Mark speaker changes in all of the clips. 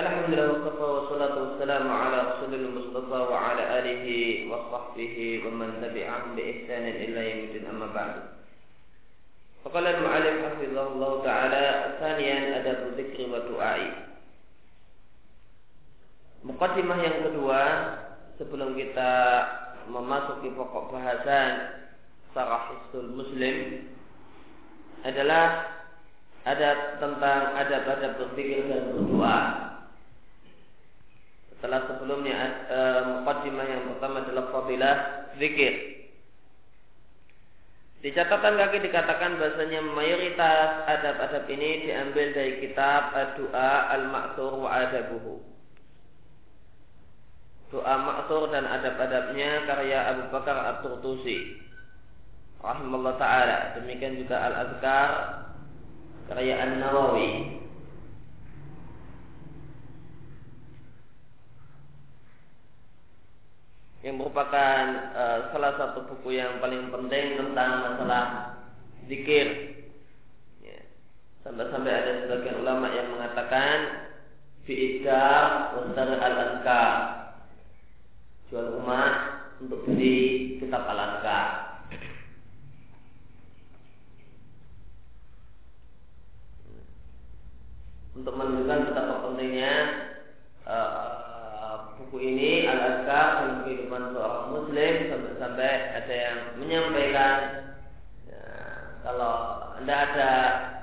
Speaker 1: Wassalatu wassalamu ala rasulil mustafa wa ala alihi wa sahbihi wa man tabi'ahum bi ihsanin illa yaumil amma ba'du. Faqala al-mu'allim hafizahullah ta'ala Thaniyan adab dzikri wa du'ai Muqaddimah yang kedua Sebelum kita memasuki pokok bahasan Sarah Muslim Adalah ada tentang adab-adab berzikir dan berdoa. Setelah sebelumnya uh, mukaddimah yang pertama adalah fadilah zikir. Di catatan kaki dikatakan bahasanya mayoritas adab-adab ini diambil dari kitab Doa Al-Ma'thur wa Adabuhu. Doa Ma'thur dan adab-adabnya karya Abu Bakar At-Turtusi. Rahimahullah Ta'ala. Demikian juga Al-Azkar karya An-Nawawi yang merupakan uh, salah satu buku yang paling penting tentang masalah zikir. Ya. Sampai-sampai ada sebagian ulama yang mengatakan fi'idar wasar al-azkar jual rumah untuk beli kitab al-azkar. untuk menunjukkan betapa pentingnya uh, buku ini al-azkar dalam kehidupan seorang muslim sampai-sampai ada yang menyampaikan ya, kalau anda ada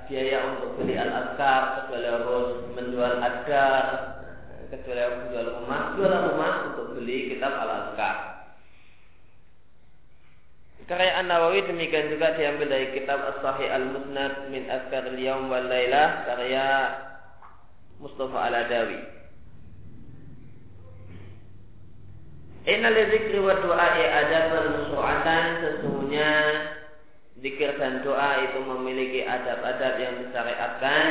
Speaker 1: biaya untuk beli al-azkar kecuali harus menjual adkar kecuali harus menjual rumah jual rumah untuk beli kitab al-azkar Karya An-Nawawi demikian juga diambil dari kitab As-Sahih Al-Musnad min Azkar Al-Yawm wal Lailah karya Mustafa Al-Adawi. Inna li zikri wa du'a'i adaban musu'atan sesungguhnya zikir dan doa itu memiliki adab-adab yang disyariatkan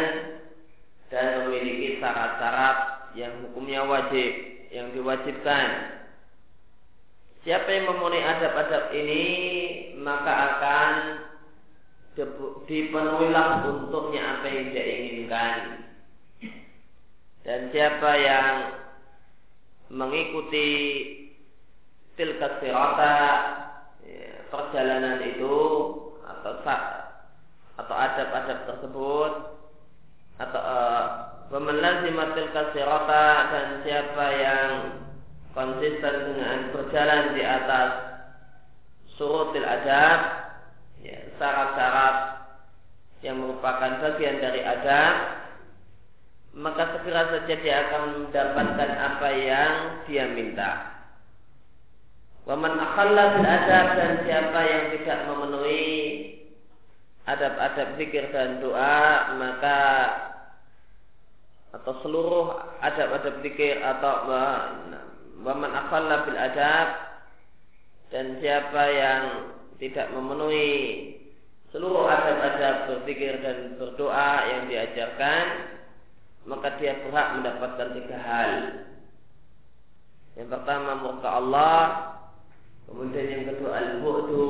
Speaker 1: dan memiliki syarat-syarat yang hukumnya wajib, yang diwajibkan. Siapa yang memenuhi adab-adab ini maka akan dipenuhilah untuknya apa yang dia inginkan dan siapa yang mengikuti tilkat sirata ya, perjalanan itu atau atau adab-adab tersebut atau uh, pemelazimah tilkat sirata dan siapa yang konsisten dengan berjalan di atas surutil adab ya, syarat-syarat yang merupakan bagian dari adab maka segera saja dia akan mendapatkan apa yang dia minta. Waman akhalla bil adab dan siapa yang tidak memenuhi adab-adab zikir dan doa maka atau seluruh adab-adab zikir atau waman akhalla bil adab dan siapa yang tidak memenuhi seluruh adab-adab berzikir dan berdoa yang diajarkan maka dia berhak mendapatkan tiga hal. Yang pertama muka Allah, kemudian yang kedua al-bu'du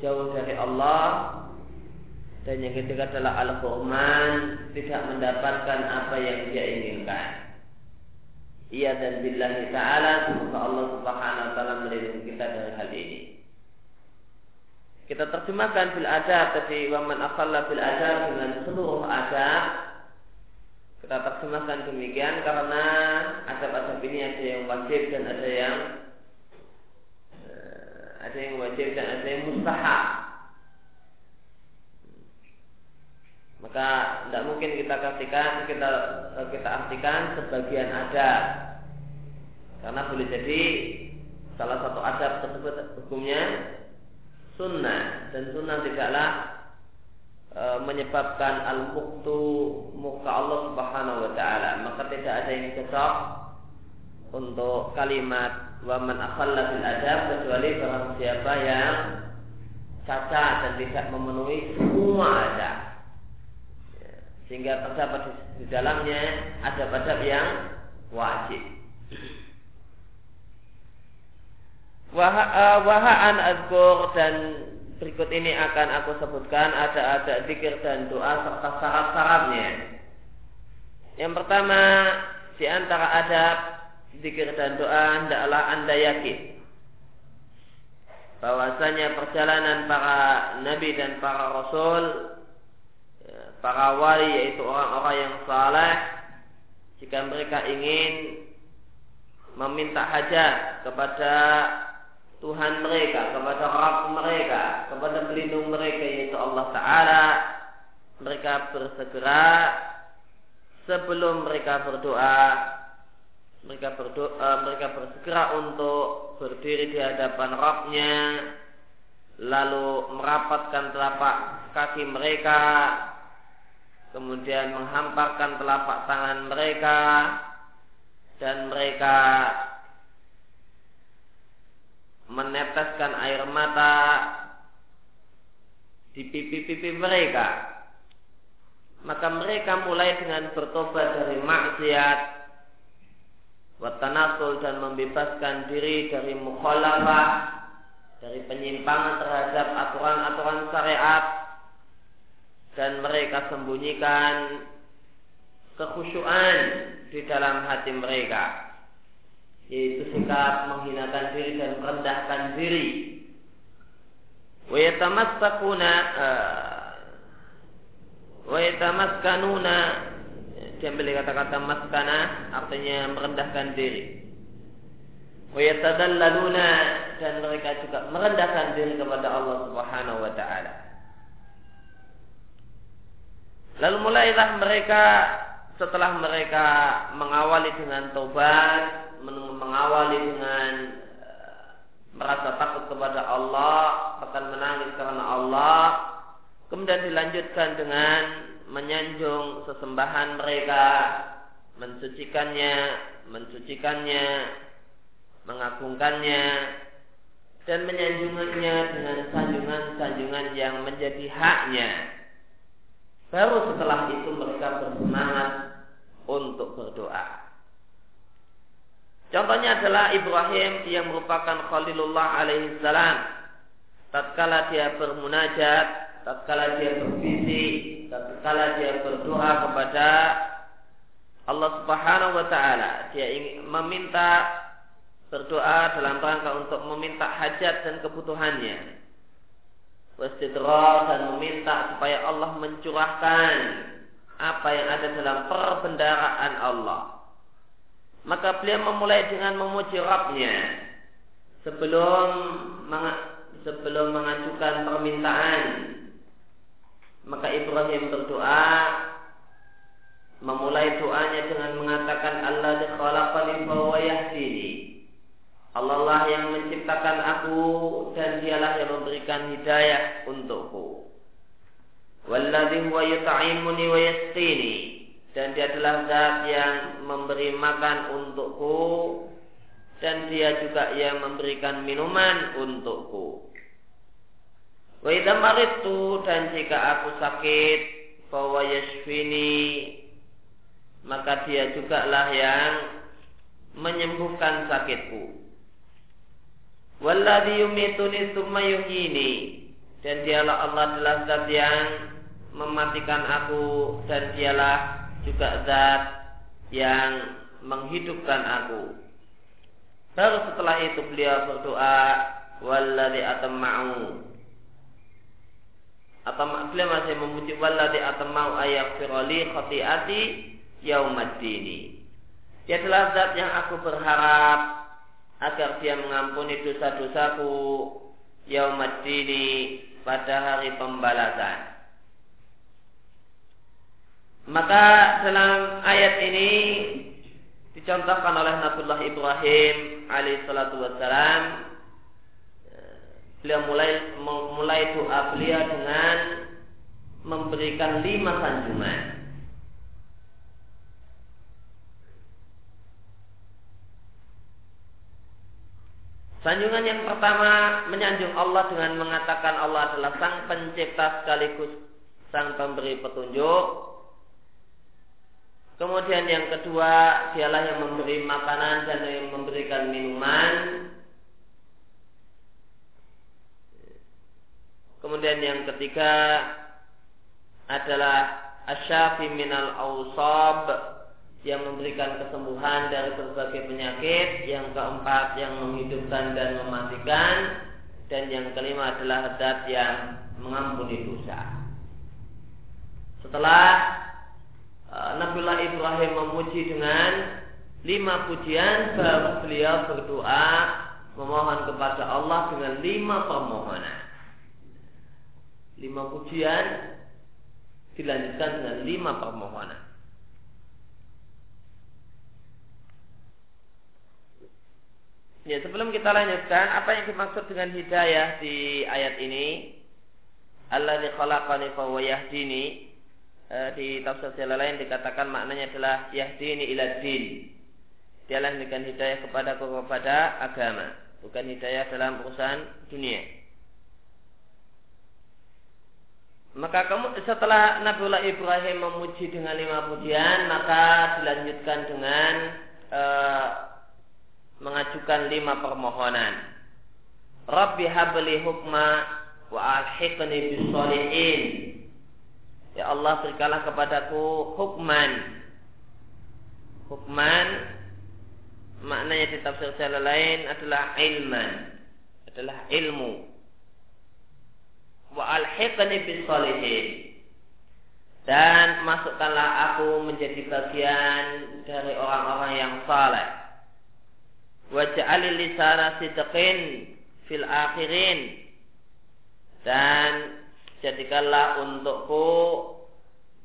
Speaker 1: jauh dari Allah, dan yang ketiga adalah al-hurman tidak mendapatkan apa yang dia inginkan. Ia dan billahi ta'ala Semoga Allah subhanahu wa ta'ala melindungi kita dari hal ini. Kita terjemahkan bil adab Tadi waman akhalla bil adab Dengan seluruh adab. Kita terjemahkan demikian karena adab-adab ini ada yang wajib dan ada yang ada yang wajib dan ada yang mustahab. Maka tidak mungkin kita katakan kita kita artikan sebagian ada. Karena boleh jadi salah satu adab tersebut hukumnya sunnah. Dan sunnah tidaklah e, menyebabkan al-muktu muka Allah Subhanahu wa taala, maka tidak ada yang cocok untuk kalimat wa man akhalla bil adab kecuali barang siapa yang cacat dan tidak memenuhi semua adab. Ya, sehingga terdapat di, dalamnya adab-adab yang wajib. Wahaan azkur dan berikut ini akan aku sebutkan ada ada zikir dan doa serta syarat-syaratnya. Yang pertama di antara adab zikir dan doa hendaklah Anda yakin bahwasanya perjalanan para nabi dan para rasul ya, para wali yaitu orang-orang yang saleh jika mereka ingin meminta hajat kepada Tuhan mereka, kepada Rabb mereka, kepada pelindung mereka yaitu Allah Ta'ala mereka bersegera sebelum mereka berdoa mereka berdoa mereka bersegera untuk berdiri di hadapan Rabbnya lalu merapatkan telapak kaki mereka kemudian menghamparkan telapak tangan mereka dan mereka meneteskan air mata di pipi-pipi mereka. Maka mereka mulai dengan bertobat dari maksiat watanasul dan membebaskan diri dari mukhalafah dari penyimpangan terhadap aturan-aturan syariat dan mereka sembunyikan kekhusyuan di dalam hati mereka. Yaitu sikap menghinakan diri dan merendahkan diri. Wa wa yatamaskanuna diambil kata-kata maskana artinya merendahkan diri. Wa yatadallaluna dan mereka juga merendahkan diri kepada Allah Subhanahu wa taala. Lalu mulailah mereka setelah mereka mengawali dengan taubat, mengawali dengan uh, merasa takut kepada Allah, akan menangis karena Allah, kemudian dilanjutkan dengan menyanjung sesembahan mereka, mensucikannya, mensucikannya, mengagungkannya, dan menyanjungannya dengan sanjungan-sanjungan yang menjadi haknya Baru setelah itu mereka bersemangat untuk berdoa. Contohnya adalah Ibrahim yang merupakan Khalilullah alaihi salam. Tatkala dia bermunajat, tatkala dia berbisik, tatkala dia berdoa kepada Allah Subhanahu wa taala, dia ingin meminta berdoa dalam rangka untuk meminta hajat dan kebutuhannya wastidrar dan meminta supaya Allah mencurahkan apa yang ada dalam perbendaraan Allah. Maka beliau memulai dengan memuji Rabbnya sebelum sebelum mengajukan permintaan. Maka Ibrahim berdoa memulai doanya dengan mengatakan Allah khalaqani fa yahdini. Allah lah yang menciptakan aku dan dialah yang memberikan hidayah untukku. Walladhi huwa yut'imuni wa yasqini dan dia adalah zat yang memberi makan untukku dan dia juga yang memberikan minuman untukku. Wa idza maridtu dan jika aku sakit fa yashfini maka dia juga lah yang menyembuhkan sakitku. Walladhi yumituni summa yuhini dan dialah Allah adalah zat yang mematikan aku dan dialah juga zat yang menghidupkan aku. Baru setelah itu beliau berdoa walladhi atamma'u atau beliau masih memuji walladhi atamma'u ayaghfirali khati'ati yaumaddini. Dia adalah zat yang aku berharap agar dia mengampuni dosa-dosaku yaumaddini pada hari pembalasan. Maka dalam ayat ini dicontohkan oleh Nabiullah Ibrahim alaihissalatu wassalam beliau mulai mulai doa beliau dengan memberikan lima sanjungan Sanjungan yang pertama menyanjung Allah dengan mengatakan Allah adalah sang pencipta sekaligus sang pemberi petunjuk. Kemudian yang kedua, dialah yang memberi makanan dan yang memberikan minuman. Kemudian yang ketiga adalah asyafi minal awsab yang memberikan kesembuhan dari berbagai penyakit, yang keempat yang menghidupkan dan mematikan, dan yang kelima adalah zat yang mengampuni dosa. Setelah uh, Nabiullah Ibrahim memuji dengan lima pujian, baru beliau berdoa memohon kepada Allah dengan lima permohonan. Lima pujian dilanjutkan dengan lima permohonan. Ya, sebelum kita lanjutkan, apa yang dimaksud dengan hidayah di ayat ini? Allah di khalaqani fa yahdini. E, di tafsir lain dikatakan maknanya adalah yahdini ila din. Dialah memberikan hidayah kepada kepada agama, bukan hidayah dalam urusan dunia. Maka kamu setelah Nabiullah Ibrahim memuji dengan lima pujian, maka dilanjutkan dengan uh, mengajukan lima permohonan. Rabbi habli hukma wa alhiqni bisolihin. Ya Allah berikanlah kepadaku hukman. Hukman maknanya di tafsir jalan lain adalah ilman. Adalah ilmu. Wa alhiqni bisolihin. Dan masukkanlah aku menjadi bagian dari orang-orang yang saleh. Waj'alil lisana sidqin fil akhirin. Dan jadikanlah untukku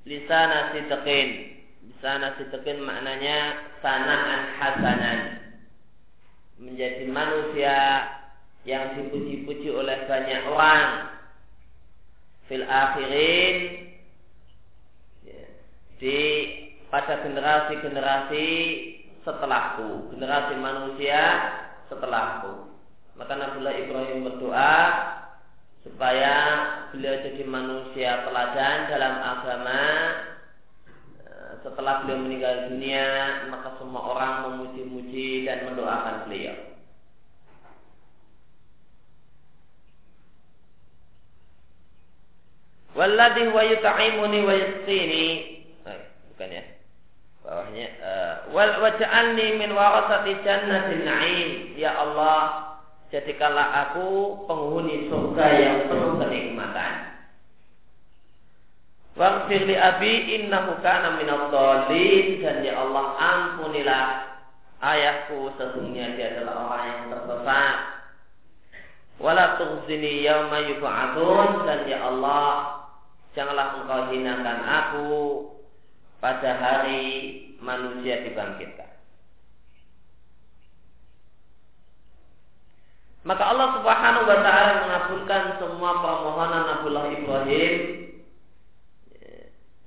Speaker 1: lisana sidqin. Lisana sidqin maknanya sanaan hasanan. Menjadi manusia yang dipuji-puji oleh banyak orang fil akhirin. Ya, di pada generasi-generasi setelahku, generasi manusia setelahku. Maka Nabiullah Ibrahim berdoa supaya beliau jadi manusia teladan dalam agama. Eh, setelah beliau meninggal dunia maka semua orang memuji-muji dan mendoakan beliau Walladhi wa yut'imuni wa yasqini. bukan ya. Bawahnya uh, wal waj'alni min warasati jannatin na'im. Ya Allah jadikanlah aku penghuni surga yang penuh kenikmatan. Waghfir li abi innahu kana minadh dan ya Allah ampunilah ayahku. Sesungguhnya dia adalah orang yang tersesat. Wala tughzini yauma yub'atsun dan ya Allah janganlah engkau hinakan aku pada hari manusia dibangkitkan. Maka Allah Subhanahu wa taala mengabulkan semua permohonan Nabiullah Ibrahim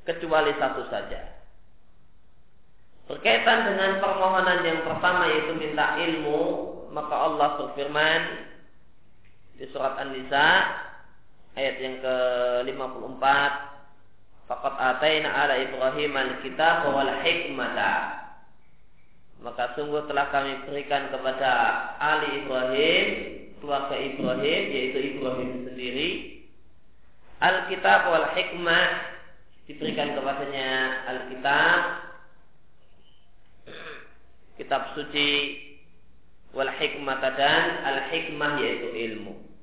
Speaker 1: kecuali satu saja. Berkaitan dengan permohonan yang pertama yaitu minta ilmu, maka Allah berfirman di surat An-Nisa ayat yang ke-54 Fakat ataina ala Ibrahim al-kitab wal hikmata. Maka sungguh telah kami berikan kepada Ali Ibrahim, keluarga Ibrahim, yaitu Ibrahim sendiri, Alkitab wal hikmah diberikan kepadanya Alkitab, kitab suci wal hikmah dan al hikmah yaitu ilmu.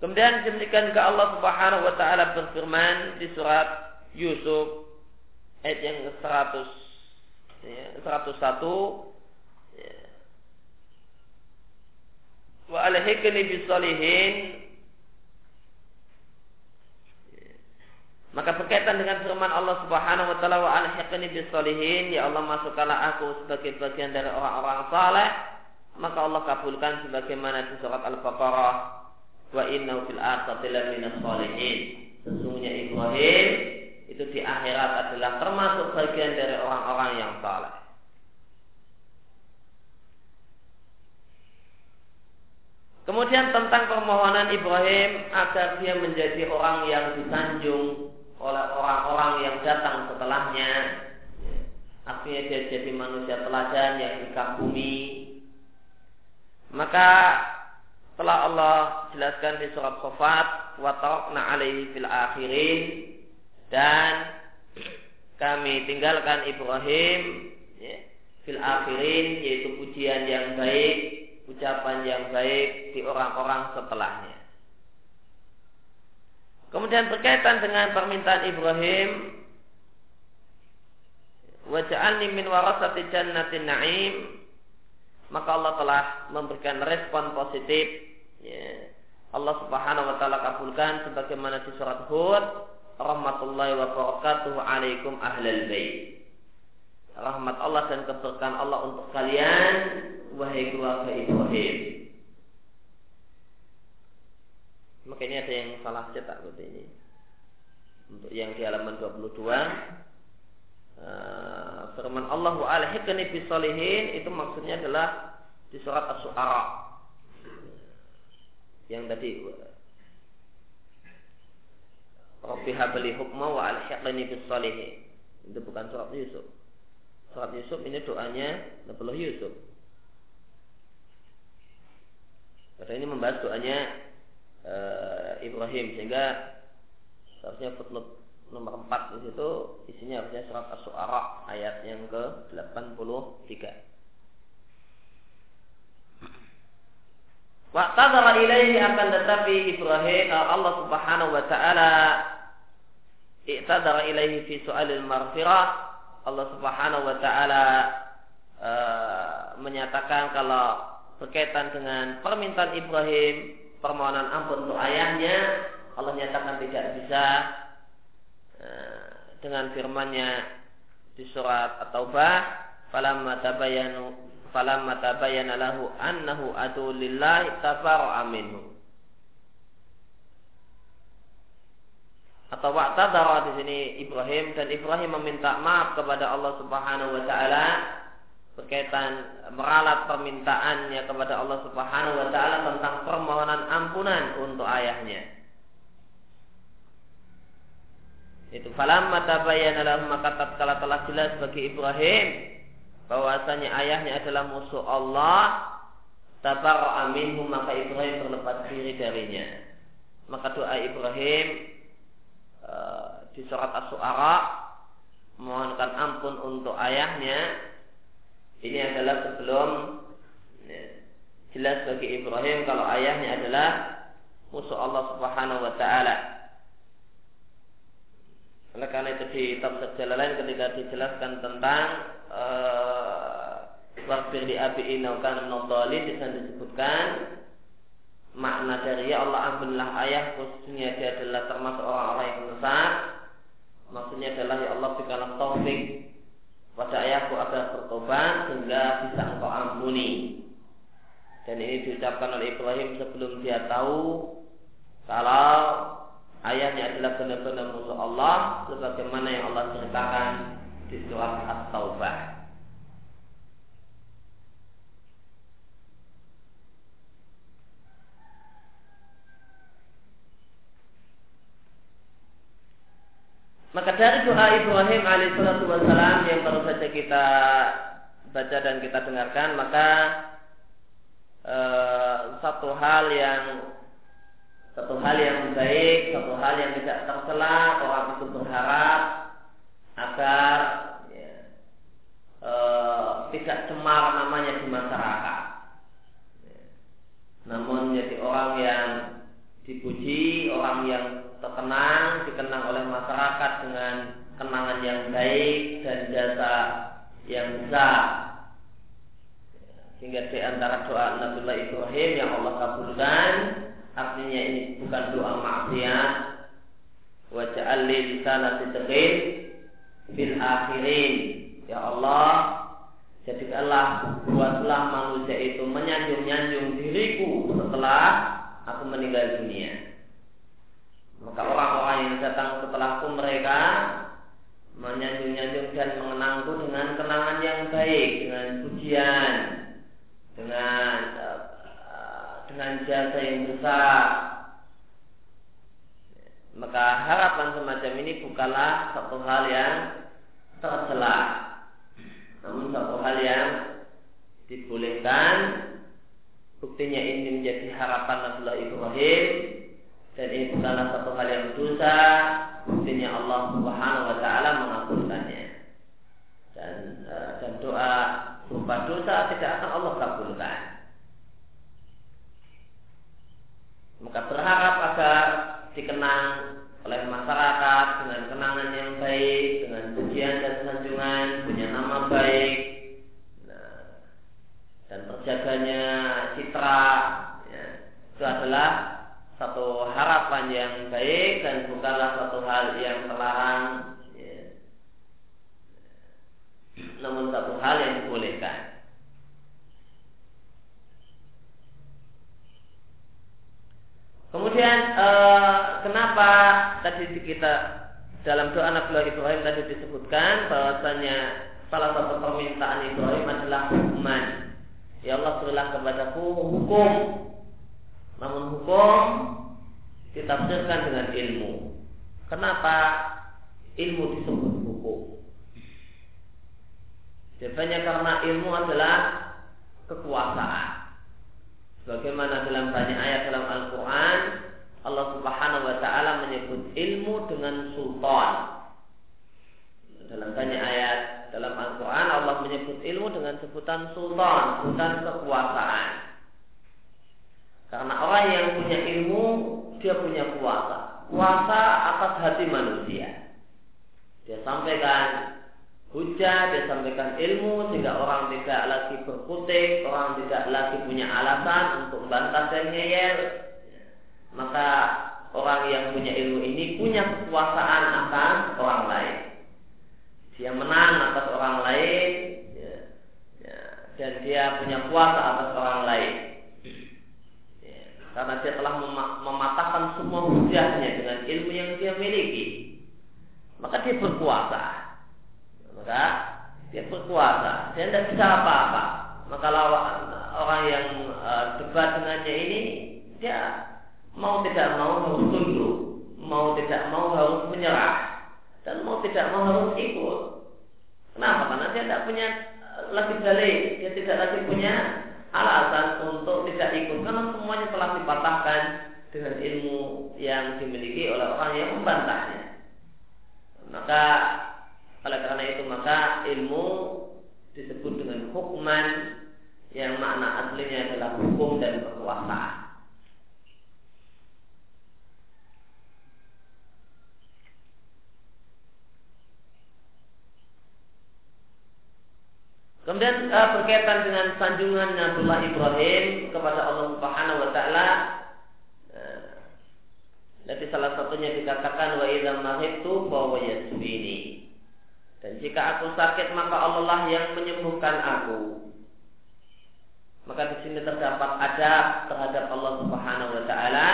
Speaker 1: Kemudian demikian ke Allah Subhanahu wa taala berfirman di surat Yusuf ayat yang ke-100 ya, 101 ya. Wa alhikni bisalihin ya. maka berkaitan dengan firman Allah Subhanahu wa taala wa alhiqni bisalihin ya Allah masukkanlah aku sebagai bagian dari orang-orang saleh maka Allah kabulkan sebagaimana di surat Al-Baqarah wa inna fil akhirati laminas sholihin. Sesungguhnya Ibrahim itu di akhirat adalah termasuk bagian dari orang-orang yang saleh. Kemudian tentang permohonan Ibrahim agar dia menjadi orang yang disanjung oleh orang-orang yang datang setelahnya. Artinya dia jadi manusia teladan yang dikagumi. Maka telah Allah jelaskan di surat Sofat wa alaihi fil akhirin dan kami tinggalkan Ibrahim ya, fil akhirin yaitu pujian yang baik, ucapan yang baik di orang-orang setelahnya. Kemudian berkaitan dengan permintaan Ibrahim Waja'alni min warasati jannatin na'im Maka Allah telah memberikan respon positif ya. Allah subhanahu wa ta'ala kabulkan Sebagaimana di surat Hud Rahmatullahi wa barakatuh alaikum ahlal bait Rahmat Allah dan keberkahan Allah untuk kalian Wahai keluarga Ibrahim Makanya ada yang salah cetak seperti ini. Untuk yang di halaman 22 uh, eh, firman Allah wa alhiqni bisolihin itu maksudnya adalah di surat As-Su'ara. Yang tadi Rabbi habli hukma wa alhiqni bisolihin. Itu bukan surat Yusuf. Surat Yusuf ini doanya Nabi Yusuf. Karena ini membahas doanya uh, Ibrahim sehingga seharusnya footnote nomor 4 di situ isinya harusnya surat As-Su'ara ayat yang ke-83. Waqtadara ilaihi akan tetapi Ibrahim eh, Allah Subhanahu wa taala i'tadara ilaihi fi su'alil marfirah Allah Subhanahu wa taala uh, menyatakan kalau berkaitan dengan permintaan Ibrahim permohonan ampun untuk ayahnya Allah nyatakan tidak bisa eh, dengan firman-Nya di surat At-Taubah falamma tabayyanu falamma tabayyana lahu annahu adu lillahi tafara'a minhu atau wa'tadara di sini Ibrahim dan Ibrahim meminta maaf kepada Allah Subhanahu wa taala berkaitan meralat permintaannya kepada Allah Subhanahu wa taala tentang permohonan ampunan untuk ayahnya. Itu falamma tabayyana lahum maka tatkala telah jelas bagi Ibrahim bahwasanya ayahnya adalah musuh Allah, tabarra'a minhu maka Ibrahim berlepas diri darinya. Maka doa Ibrahim uh, di surat As-Su'ara memohonkan ampun untuk ayahnya ini adalah sebelum ya, jelas bagi Ibrahim kalau ayahnya adalah musuh Allah Subhanahu wa taala. Oleh karena itu di tafsir Jalalain ketika dijelaskan tentang uh, Wakfir di Abi Inaukan di sana disebutkan makna dari ya Allah ampunilah ayah khususnya dia adalah termasuk orang-orang yang sesat maksudnya adalah ya Allah berikanlah taufik pada ayahku agar bertobat sehingga bisa engkau ampuni. Dan ini diucapkan oleh Ibrahim sebelum dia tahu kalau ayahnya adalah benar-benar musuh Allah sebagaimana yang Allah ceritakan di surat At-Taubah. Maka dari doa Ibrahim alaihissalatu wassalam yang baru saja kita baca dan kita dengarkan, maka e, satu hal yang satu hal yang baik, satu hal yang tidak tercela, orang itu berharap agar ya, e, tidak cemar namanya di masyarakat. Ya. Namun jadi orang yang dipuji, orang yang terkenang, dikenang oleh masyarakat dengan kenangan yang baik dan jasa yang besar. Sehingga di antara doa Nabiullah Ibrahim yang Allah kabulkan, artinya ini bukan doa maksiat. Wa ja'alli lisana sidqin fil akhirin. Ya Allah, jadikanlah buatlah manusia itu menyanjung-nyanjung diriku setelah aku meninggal dunia. Maka orang-orang yang datang setelahku mereka menyanjung-nyanjung dan mengenangku dengan kenangan yang baik, dengan pujian, dengan uh, dengan jasa yang besar. Maka harapan semacam ini bukanlah satu hal yang tercela, namun satu hal yang dibolehkan. Buktinya ini menjadi harapan Nabi Ibrahim dan ini bukanlah satu hal yang dosa buktinya Allah Subhanahu wa taala mengabulkannya. Dan e, dan doa berupa dosa tidak akan Allah kabulkan. Maka berharap agar dikenang oleh masyarakat dengan kenangan yang baik, dengan pujian dan sanjungan, punya nama baik, nah, dan terjaganya citra, ya, itu adalah satu harapan yang baik dan bukanlah satu hal yang terlarang, ya. namun satu hal yang dibolehkan. Kemudian uh, kenapa tadi kita dalam doa Nabi Ibrahim tadi disebutkan bahwasanya salah satu permintaan Ibrahim adalah hukuman. Ya Allah berilah kepadaku hukum. Namun hukum ditafsirkan dengan ilmu. Kenapa ilmu disebut hukum? Jawabannya karena ilmu adalah kekuasaan. Bagaimana dalam banyak ayat dalam Al-Quran Allah subhanahu wa ta'ala menyebut ilmu dengan sultan. Dalam banyak ayat dalam Al-Quran Allah menyebut ilmu dengan sebutan sultan Sebutan kekuasaan. Karena orang yang punya ilmu Dia punya kuasa. Kuasa atas hati manusia. Dia sampaikan hujah, dia sampaikan ilmu sehingga orang tidak lagi berkutik, orang tidak lagi punya alasan untuk membantah dan ngeyel. Maka orang yang punya ilmu ini punya kekuasaan akan orang lain. Dia menang atas orang lain, ya, ya, dan dia punya kuasa atas orang lain. Ya, karena dia telah mematahkan semua hujahnya dengan ilmu yang dia miliki, maka dia berkuasa maka dia berkuasa. Dia tidak bisa apa-apa. Maka lawan orang yang uh, debat dengannya ini dia mau tidak mau harus tunduk. Mau tidak mau harus menyerah. Dan mau tidak mau harus ikut. Kenapa? Karena dia tidak punya uh, lagi dalih dia tidak lagi punya alasan untuk tidak ikut. Karena semuanya telah dipatahkan dengan ilmu yang dimiliki oleh orang yang membantahnya. Maka oleh karena itu maka ilmu disebut dengan hukuman yang makna aslinya adalah hukum dan kekuasaan. Kemudian uh, berkaitan dengan sanjungan Nabiullah Ibrahim kepada Allah Subhanahu wa taala uh, jadi salah satunya dikatakan wa idza mahibtu fa yasbini. Dan jika aku sakit maka Allah lah yang menyembuhkan aku. Maka di sini terdapat adab terhadap Allah Subhanahu wa taala.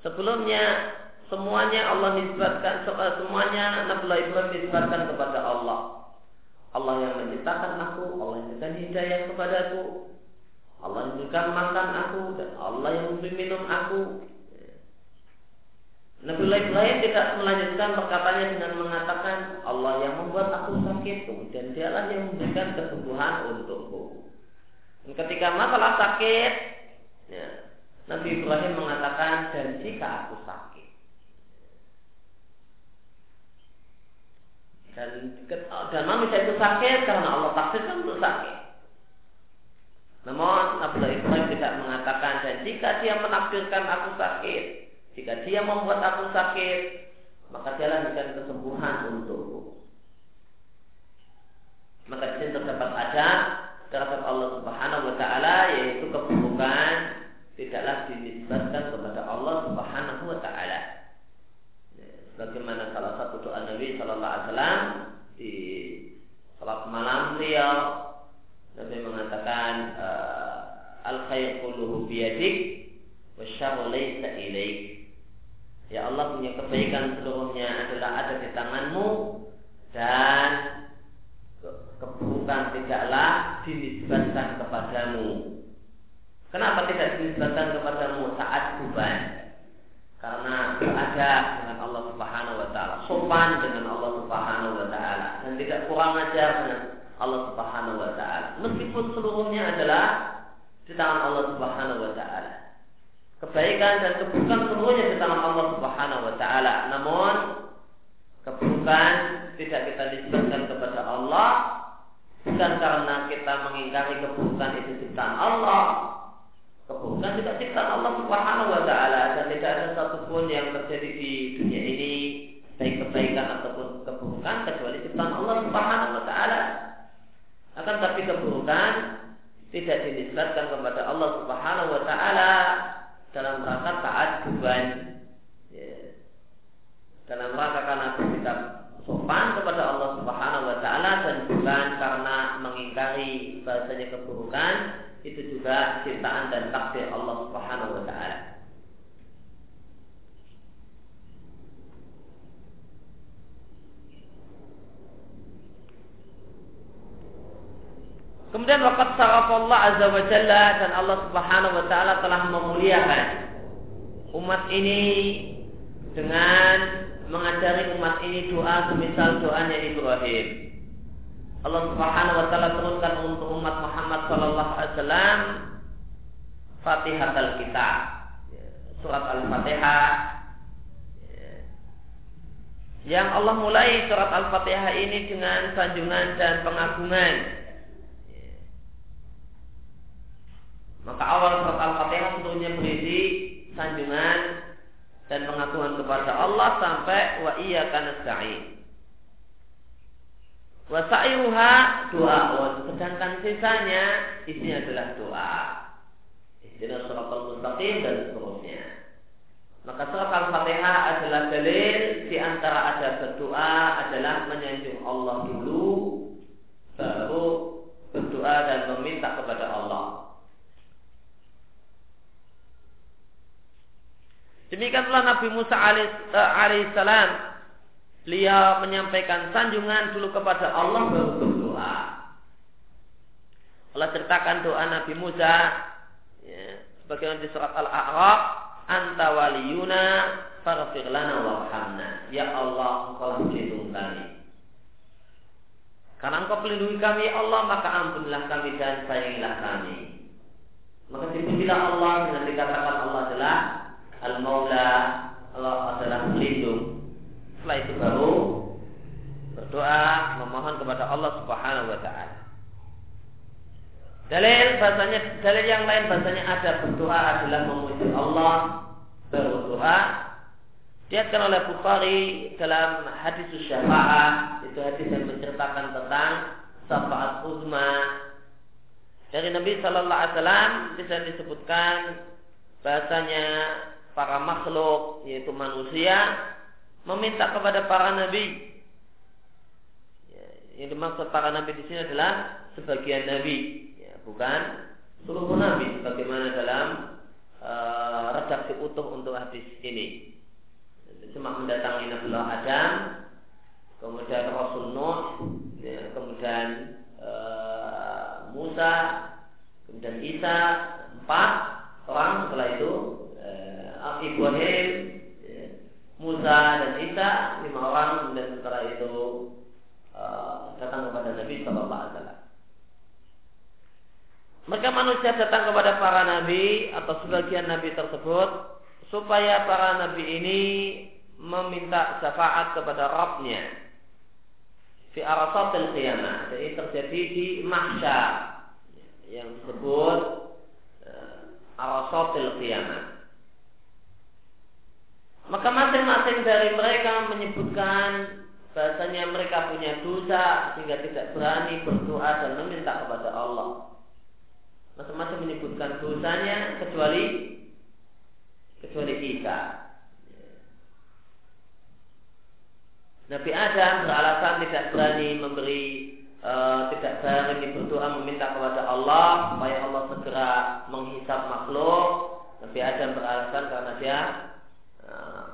Speaker 1: Sebelumnya semuanya Allah nisbatkan eh, semuanya Nabi Ibrahim nisbatkan kepada Allah. Allah yang menciptakan aku, Allah yang memberikan hidayah kepadaku, Allah yang memberikan makan aku dan Allah yang memberi minum aku. Nabi Ibrahim tidak melanjutkan perkataannya dengan mengatakan Allah yang membuat aku sakit dan dialah yang memberikan kesembuhan untukku. Dan ketika masalah sakit, ya, Nabi Ibrahim mengatakan dan jika aku sakit. Dan, dan manusia itu sakit karena Allah takdirkan untuk sakit. Namun Nabi Ibrahim tidak mengatakan dan jika dia menakdirkan aku sakit, jika dia membuat aku sakit, maka dia lakukan kesembuhan untukku. Maka di sini terdapat ada terhadap Allah Subhanahu wa taala yaitu keburukan tidaklah dinisbatkan kepada Allah Subhanahu wa taala. Bagaimana salah satu doa Nabi Shallallahu alaihi wasallam di salat malam beliau Nabi mengatakan al khair biyadik wa laysa ilaik Ya Allah punya kebaikan seluruhnya adalah ada di tanganmu dan keburukan tidaklah dinisbatkan kepadamu. Kenapa tidak dinisbatkan kepadamu saat beban? Karena berada dengan Allah Subhanahu wa taala, sopan dengan Allah Subhanahu wa taala dan tidak kurang ajar dengan Allah Subhanahu wa taala. Meskipun seluruhnya adalah di tangan Allah Subhanahu wa taala. Kebaikan dan keburukan semuanya di tangan Allah Subhanahu wa taala. Namun keburukan tidak kita nisbatkan kepada Allah bukan karena kita mengingkari keburukan itu ciptaan Allah. Keburukan tidak ciptaan Allah Subhanahu wa taala dan tidak ada satupun yang terjadi di dunia ini baik kebaikan ataupun keburukan kecuali ciptaan Allah Subhanahu wa taala. Akan tapi keburukan tidak dinisbatkan kepada Allah Subhanahu wa taala dalam rangka taat beban ya. dalam rangka karena kita sopan kepada Allah Subhanahu wa taala dan bukan karena mengingkari bahasanya keburukan itu juga ciptaan dan takdir Allah Subhanahu wa taala. Kemudian waqad Allah azza wa jalla dan Allah Subhanahu wa taala telah memuliakan umat ini dengan mengajari umat ini doa semisal doanya Ibrahim. Allah Subhanahu wa taala turunkan untuk umat Muhammad sallallahu alaihi wasallam Fatihah al-Kitab. Surat Al-Fatihah yang Allah mulai surat Al-Fatihah ini dengan sanjungan dan pengagungan Maka awal surat Al-Fatihah tentunya berisi sanjungan dan pengakuan kepada Allah sampai wa iya nasta'in. Wa sa'iruha doa. Sedangkan sisanya isinya adalah doa. Istilah surat al-mustaqim dan seterusnya. Maka surat Al-Fatihah adalah dalil di antara ada berdoa adalah menyanjung Allah dulu baru berdoa dan meminta kepada Allah. Demikianlah Nabi Musa eh, alaihissalam beliau menyampaikan sanjungan dulu kepada Allah berdoa. Allah ceritakan doa Nabi Musa ya, sebagaimana di surat Al-A'raf, "Anta waliyuna faghfir lana warhamna." Ya Allah, Engkau pelindung kami. Karena Engkau pelindungi kami, ya Allah, maka ampunilah kami dan sayangilah kami. Maka dipujilah Allah dengan dikatakan Allah adalah Al-Maula Allah adalah pelindung. Setelah itu baru berdoa memohon kepada Allah Subhanahu wa taala. Dalil bahasanya dalil yang lain bahasanya ada berdoa adalah memuji Allah berdoa diatkan oleh Bukhari dalam hadis syafaat itu hadis yang menceritakan tentang syafaat uzma dari Nabi Shallallahu Alaihi Wasallam bisa disebutkan bahasanya para makhluk yaitu manusia meminta kepada para nabi. Ya, yang dimaksud para nabi di sini adalah sebagian nabi, ya, bukan seluruh nabi sebagaimana dalam uh, redaksi utuh untuk hadis ini. Cuma mendatangi Nabi Adam, kemudian Rasul Nuh, ya, kemudian uh, Musa, kemudian Isa, empat orang setelah itu Ibrahim, ya, Musa dan Isa lima orang dan setelah itu uh, datang kepada Nabi Shallallahu Alaihi Wasallam. Mereka manusia datang kepada para nabi atau sebagian nabi tersebut supaya para nabi ini meminta syafaat kepada Rabbnya fi arasatil qiyamah. Jadi terjadi di mahsyar yang disebut uh, arasatil qiyamah. Maka masing-masing dari mereka menyebutkan bahasanya mereka punya dosa sehingga tidak berani berdoa dan meminta kepada Allah. Masing-masing menyebutkan dosanya kecuali kecuali Isa. Nabi Adam beralasan tidak berani memberi uh, tidak berani berdoa meminta kepada Allah supaya Allah segera menghisap makhluk. Nabi Adam beralasan karena dia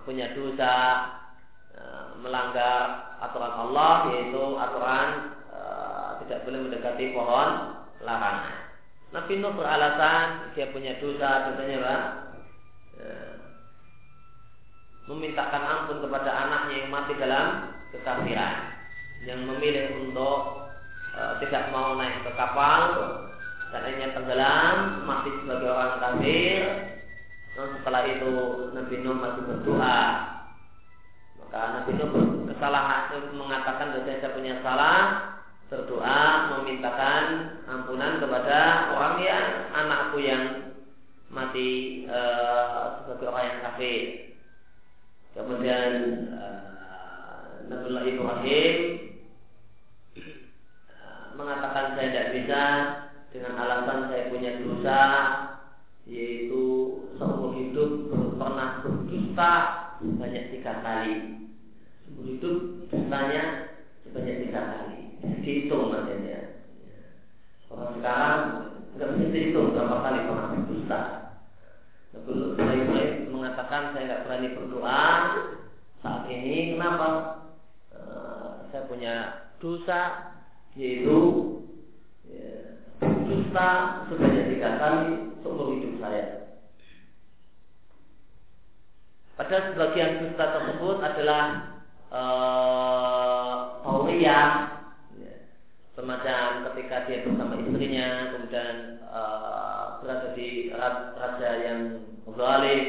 Speaker 1: punya dosa e, melanggar aturan Allah yaitu aturan e, tidak boleh mendekati pohon larangan. Nabi Nuh beralasan dia punya dosa, dosanya apa? E, memintakan ampun kepada anaknya yang mati dalam kekafiran, yang memilih untuk tidak mau naik ke kapal dan akhirnya tenggelam mati sebagai orang kafir setelah itu Nabi Nuh masih berdoa. Maka Nabi Nuh kesalahan mengatakan bahwa saya punya salah, berdoa memintakan ampunan kepada orang yang anakku yang mati uh, sebagai orang yang kafir. Kemudian uh, Nabiullah Ibrahim uh, mengatakan saya tidak bisa dengan alasan saya punya dosa yaitu seumur hidup pernah berdusta sebanyak tiga kali. Seumur hidup dustanya sebanyak tiga kali. Dihitung maksudnya. Orang sekarang nggak bisa dihitung berapa kali pernah berdusta. Nabi Ibrahim mengatakan saya nggak berani berdoa saat ini. Kenapa? Uh, saya punya dosa yaitu ya, dusta sebanyak tiga kali seumur hidup saya. Pada sebagian dusta tersebut adalah tauriyah, ya, semacam ketika dia bersama istrinya, kemudian uh, berada di raja yang zalim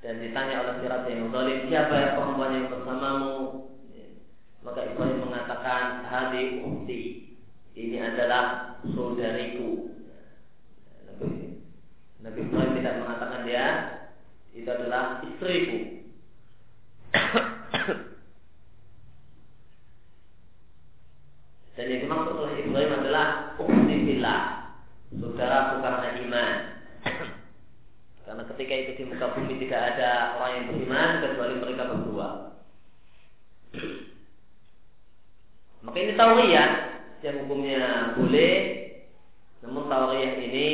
Speaker 1: dan ditanya oleh si raja yang zalim siapa yang perempuan yang bersamamu, maka Ibrahim mengatakan hadi ukti ini adalah saudariku. Nabi Ibrahim tidak mengatakan dia itu adalah istriku. Dan yang dimaksud oleh Ibrahim adalah Uktibillah Saudara karena iman. Karena ketika itu di muka bumi tidak ada orang yang beriman Kecuali mereka berdua. Maka ini tauriyah yang hukumnya boleh. Namun tawariyah ini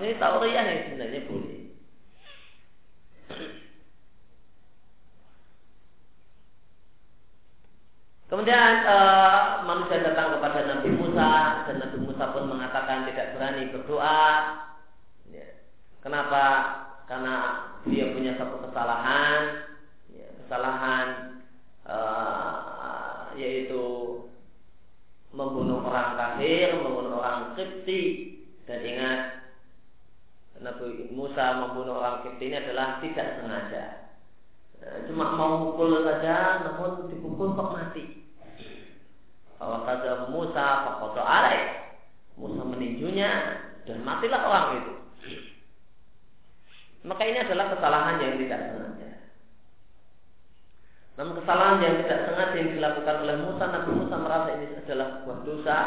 Speaker 1: ini tawariyah yang sebenarnya boleh. Kemudian uh, manusia datang kepada Nabi Musa dan Nabi Musa pun mengatakan tidak berani berdoa. Ya. Kenapa? karena dia punya satu kesalahan, ya, kesalahan uh, yaitu membunuh orang kafir, membunuh orang Kripti dan ingat Nabi Musa membunuh orang Kripti ini adalah tidak sengaja. Nah, cuma mau mukul saja, namun dipukul kok mati. Kalau saja Musa fakoto alaih, Musa meninjunya dan matilah orang itu. Maka ini adalah kesalahan yang tidak sengaja. Namun kesalahan yang tidak sengaja yang dilakukan oleh Musa, Nabi Musa merasa ini adalah sebuah dosa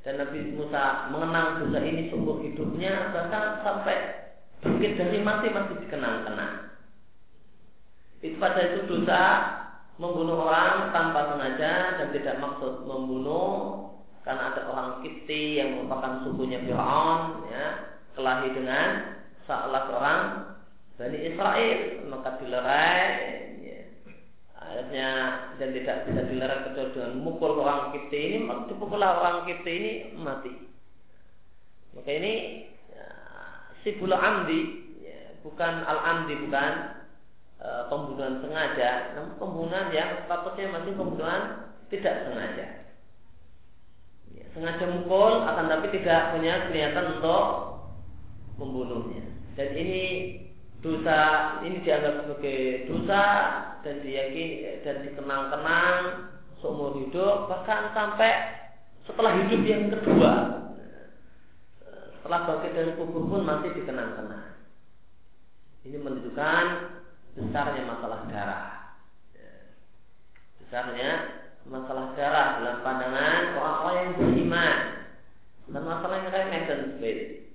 Speaker 1: dan Nabi Musa mengenang dosa ini seumur hidupnya bahkan sampai bangkit dari mati masih dikenang-kenang. Itu pada itu dosa membunuh orang tanpa sengaja dan tidak maksud membunuh karena ada orang Kipti yang merupakan sukunya Fir'aun ya, kelahi dengan salah seorang Bani Israel maka dilerai. Akhirnya dan tidak bisa dilerai kecuali dengan mukul orang Kipti ini maka dipukul orang Kipti ini mati. Maka ini ya, si bula amdi ya, bukan al amdi bukan e, pembunuhan sengaja namun pembunuhan yang statusnya masih pembunuhan tidak sengaja. Ya, sengaja mukul akan tapi tidak punya niatan untuk membunuhnya. Dan ini dosa ini dianggap sebagai dosa dan diyakini dan dikenang-kenang seumur hidup bahkan sampai setelah hidup yang kedua. Setelah bangkit dari kubur pun masih dikenang-kenang. Ini menunjukkan besarnya masalah darah. Besarnya masalah darah dalam pandangan orang-orang yang beriman. Dan masalah yang remeh dan sepele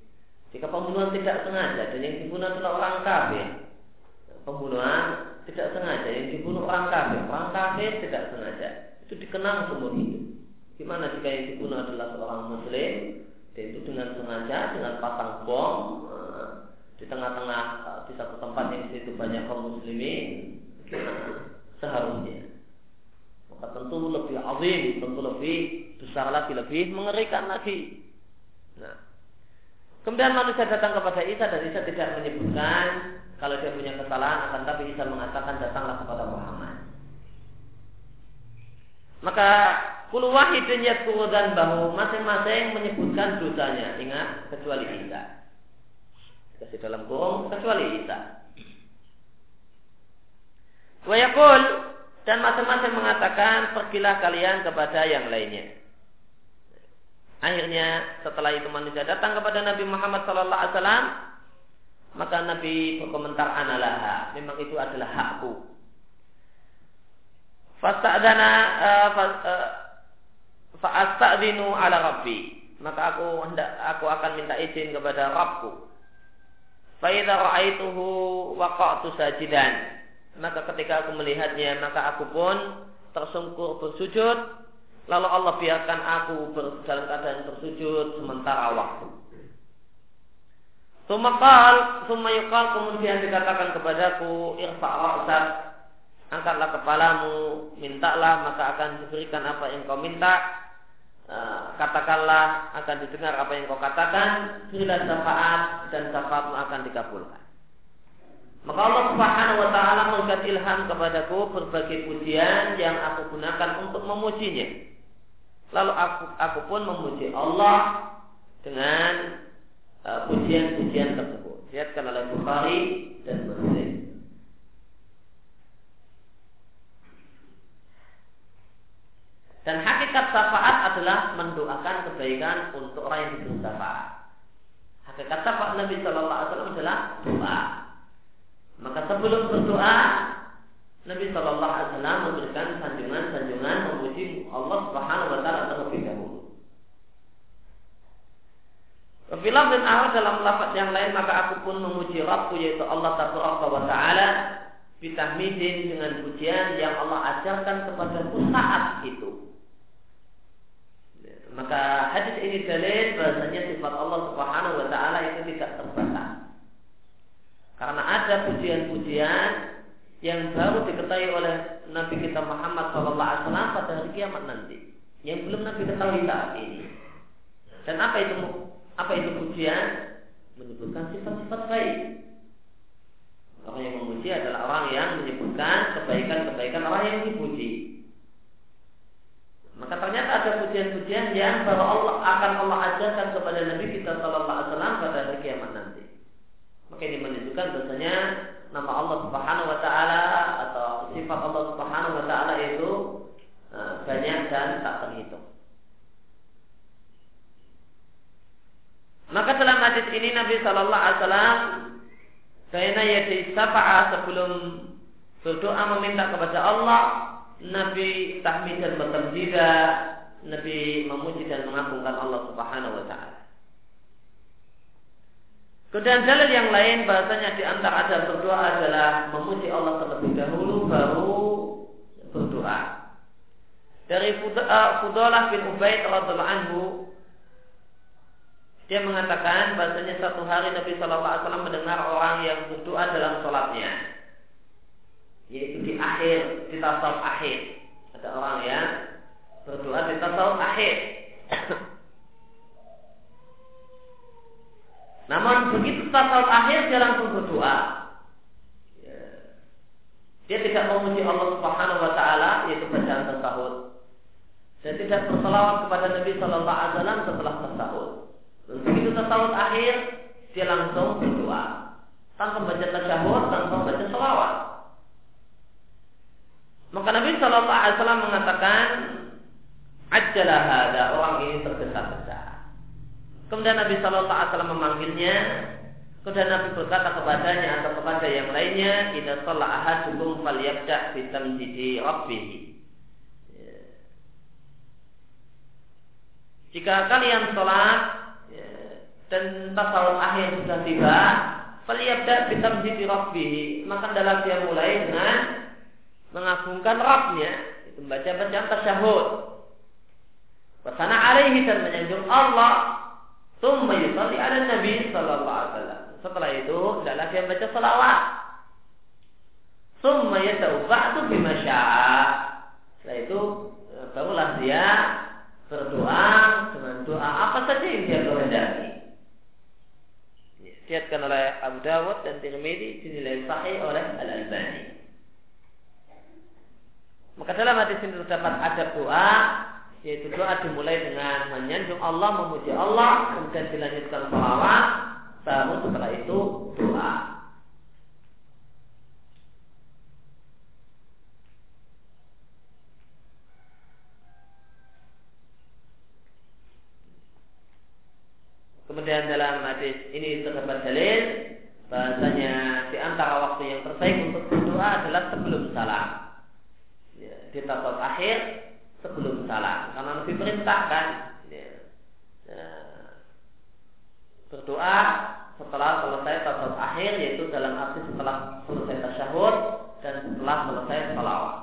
Speaker 1: jika pembunuhan tidak sengaja dan yang dibunuh adalah orang kafir, pembunuhan tidak sengaja yang dibunuh orang kafir, orang kafir tidak sengaja itu dikenang seumur hidup. Gimana jika yang dibunuh adalah seorang muslim, dan itu dengan sengaja dengan pasang bom eh, di tengah-tengah eh, di satu tempat yang situ banyak kaum muslimin, seharusnya. Maka tentu lebih azim, tentu lebih besar lagi, lebih mengerikan lagi. Nah, Kemudian manusia datang kepada Isa dan Isa tidak menyebutkan kalau dia punya kesalahan akan tapi Isa mengatakan datanglah kepada Muhammad. Maka kulu wahidin yadkuru dan bahu masing-masing menyebutkan dosanya. Ingat kecuali Isa. Kasih dalam kurung kecuali Isa. Wayakul dan masing-masing mengatakan pergilah kalian kepada yang lainnya. Akhirnya setelah itu manusia datang kepada Nabi Muhammad Sallallahu Alaihi Wasallam, maka Nabi berkomentar analaha, memang itu adalah hakku. Fasta'dana uh, fa'asta'dinu ala rabbi. Maka aku hendak aku akan minta izin kepada Rabbku. Fa idza ra'aituhu waqa'tu sajidan maka ketika aku melihatnya maka aku pun tersungkur bersujud lalu Allah biarkan aku dalam keadaan bersujud sementara waktu. Sumakal, sumayukal kemudian dikatakan kepadaku irfa ra'sak angkatlah kepalamu mintalah maka akan diberikan apa yang kau minta. Eh, katakanlah akan didengar apa yang kau katakan berilah syafaat dan syafaatmu akan dikabulkan. Maka Allah Subhanahu wa taala memberikan ilham kepadaku berbagai pujian yang aku gunakan untuk memujinya. Lalu aku aku pun memuji Allah dengan uh, pujian-pujian uh, tersebut. Lihatkan oleh Bukhari dan Muslim. Dan hakikat syafaat adalah mendoakan kebaikan untuk orang yang diberi syafaat. Hakikat syafaat Nabi Shallallahu Alaihi Wasallam adalah doa. Maka sebelum berdoa, Nabi Shallallahu Alaihi Wasallam memberikan sanjungan-sanjungan memuji Allah Subhanahu Wa Taala terlebih dahulu. Dan ahad dalam lafaz yang lain maka aku pun memuji Rabbku yaitu Allah Taala wa Taala bitahmidin dengan pujian yang Allah ajarkan kepadaku saat itu. Maka hadis ini dalil bahasanya sifat Allah Subhanahu wa taala itu tidak terbatas. Karena ada pujian-pujian yang baru diketahui oleh Nabi kita Muhammad SAW pada hari kiamat nanti, yang belum Nabi ketahui saat ini. Dan apa itu apa itu pujian? Menyebutkan sifat-sifat baik. Orang yang memuji adalah orang yang menyebutkan kebaikan-kebaikan orang yang dipuji. Maka ternyata ada pujian-pujian yang bahwa Allah akan Allah ajarkan kepada Nabi kita Sallallahu Alaihi Wasallam pada hari kiamat nanti. Maka ini menunjukkan bahasanya nama Allah Subhanahu wa taala atau sifat Allah Subhanahu wa taala itu uh, banyak dan tak terhitung. Maka dalam hadis ini Nabi Shallallahu Alaihi Wasallam Baina yadi safa'a sebelum berdoa meminta kepada Allah Nabi tahmid dan bertamjida Nabi memuji dan mengagungkan Allah Subhanahu wa taala. Kemudian dalil yang lain bahasanya di antara ada berdoa adalah memuji Allah terlebih dahulu baru berdoa. Dari uh, Fudalah bin Ubaid radhiallahu anhu dia mengatakan bahasanya satu hari Nabi Shallallahu Alaihi Wasallam mendengar orang yang berdoa dalam sholatnya, yaitu di akhir di tasawuf akhir ada orang yang berdoa di tasawuf akhir. Namun begitu tasawuf akhir dia langsung berdoa. Ya. Dia tidak memuji Allah Subhanahu wa taala yaitu bacaan tasawuf. Dan tidak bersalawat kepada Nabi Shallallahu alaihi wasallam setelah tasawuf. Begitu tasawuf akhir dia langsung berdoa tanpa baca tasyahud, tanpa baca salawat. Maka Nabi Shallallahu alaihi wasallam mengatakan Ajalah ada orang ini tergesa-gesa. Kemudian Nabi Shallallahu Alaihi Wasallam memanggilnya. Kemudian Nabi berkata kepadanya atau kepada yang lainnya, "Idza shalla ahadukum falyabda bi tamjidi rabbih." Ya. Jika kalian sholat ya, dan tasawuf akhir sudah tiba, falyabda bi tamjidi rabbih, maka adalah dia mulai dengan mengagungkan Rabbnya, itu bacaan tasyahud. Wasana alaihi dan menyanjung Allah Tumma yusalli ala Nabi sallallahu alaihi wasallam. Setelah itu adalah dia baca salawat. Tumma yata'ubatu bima syaa. Setelah itu e, barulah dia berdoa dengan doa apa saja yang dia kehendaki. Dilihatkan oleh Abu Dawud dan Tirmidzi dinilai sahih oleh Al Albani. Maka dalam hadis ini terdapat adab doa yaitu doa dimulai dengan menyanjung Allah, memuji Allah, kemudian dilanjutkan salawat, baru setelah itu doa. Kemudian dalam hadis ini terdapat dalil bahasanya di antara waktu yang terbaik untuk berdoa adalah sebelum salam. Ya, di tasawuf akhir sebelum salam karena lebih perintahkan ya, ya, berdoa setelah selesai tasawuf akhir yaitu dalam arti setelah selesai tasyahud dan setelah selesai salawat.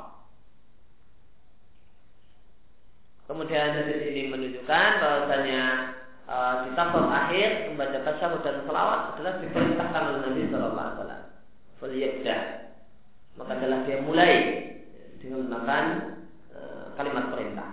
Speaker 1: Kemudian dari sini menunjukkan bahwasanya uh, di tasawuf akhir membaca tasyahud dan salawat adalah diperintahkan oleh Nabi Shallallahu Alaihi. Maka adalah dia mulai dengan uh, kalimat perintah.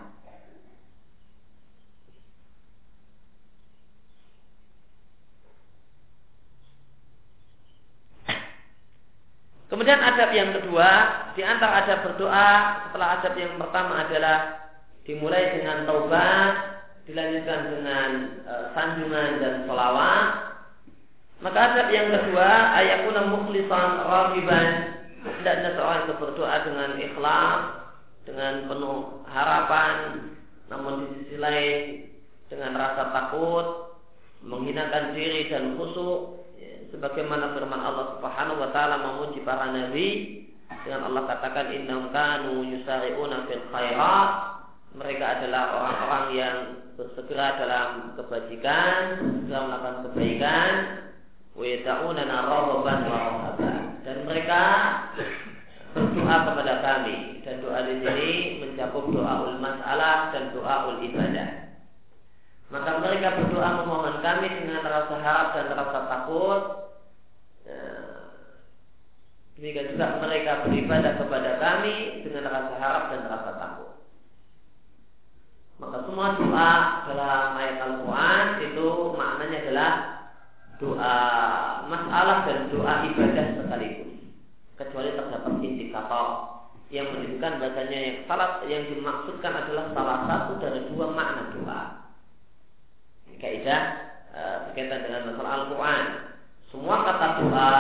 Speaker 1: Kemudian adab yang kedua, di antara adab berdoa setelah adab yang pertama adalah dimulai dengan taubat dilanjutkan dengan e, sanjungan dan selawat maka adab yang kedua ayakuna mukhlisan ragiban hendaknya seorang itu berdoa dengan ikhlas dengan penuh harapan namun di sisi lain dengan rasa takut menghinakan diri dan khusyuk ya, sebagaimana firman Allah Subhanahu wa taala memuji para nabi dengan Allah katakan innahum kanu yusari'una fil khairat. Mereka adalah orang-orang yang bersegera dalam kebajikan, segera melakukan kebaikan, dan mereka berdoa kepada kami dan doa di sini mencakup doa ul masalah dan doa ul ibadah. Maka mereka berdoa memohon kami dengan rasa harap dan rasa takut. Ya, demikian juga mereka beribadah kepada kami dengan rasa harap dan rasa takut. Maka semua doa dalam ayat Al-Quran itu maknanya adalah doa masalah dan doa ibadah sekaligus. Kecuali terdapat indikator yang menunjukkan bahasanya yang salah yang dimaksudkan adalah salah satu dari dua makna doa. Kaidah e, berkaitan dengan masalah Al-Quran. Semua kata doa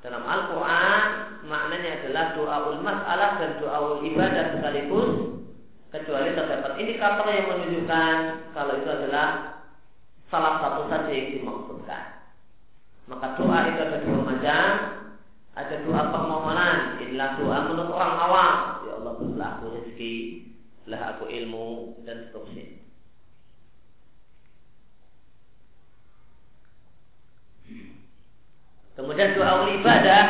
Speaker 1: dalam Al-Quran maknanya adalah doa masalah dan doa ibadah sekaligus kecuali terdapat indikator yang menunjukkan kalau itu adalah salah satu saja yang dimaksudkan. Maka doa itu ada dua macam. Ada doa permohonan, inilah doa menurut orang awam. Ya Allah berilah aku rezeki, berilah aku ilmu dan seterusnya. Kemudian doa ibadah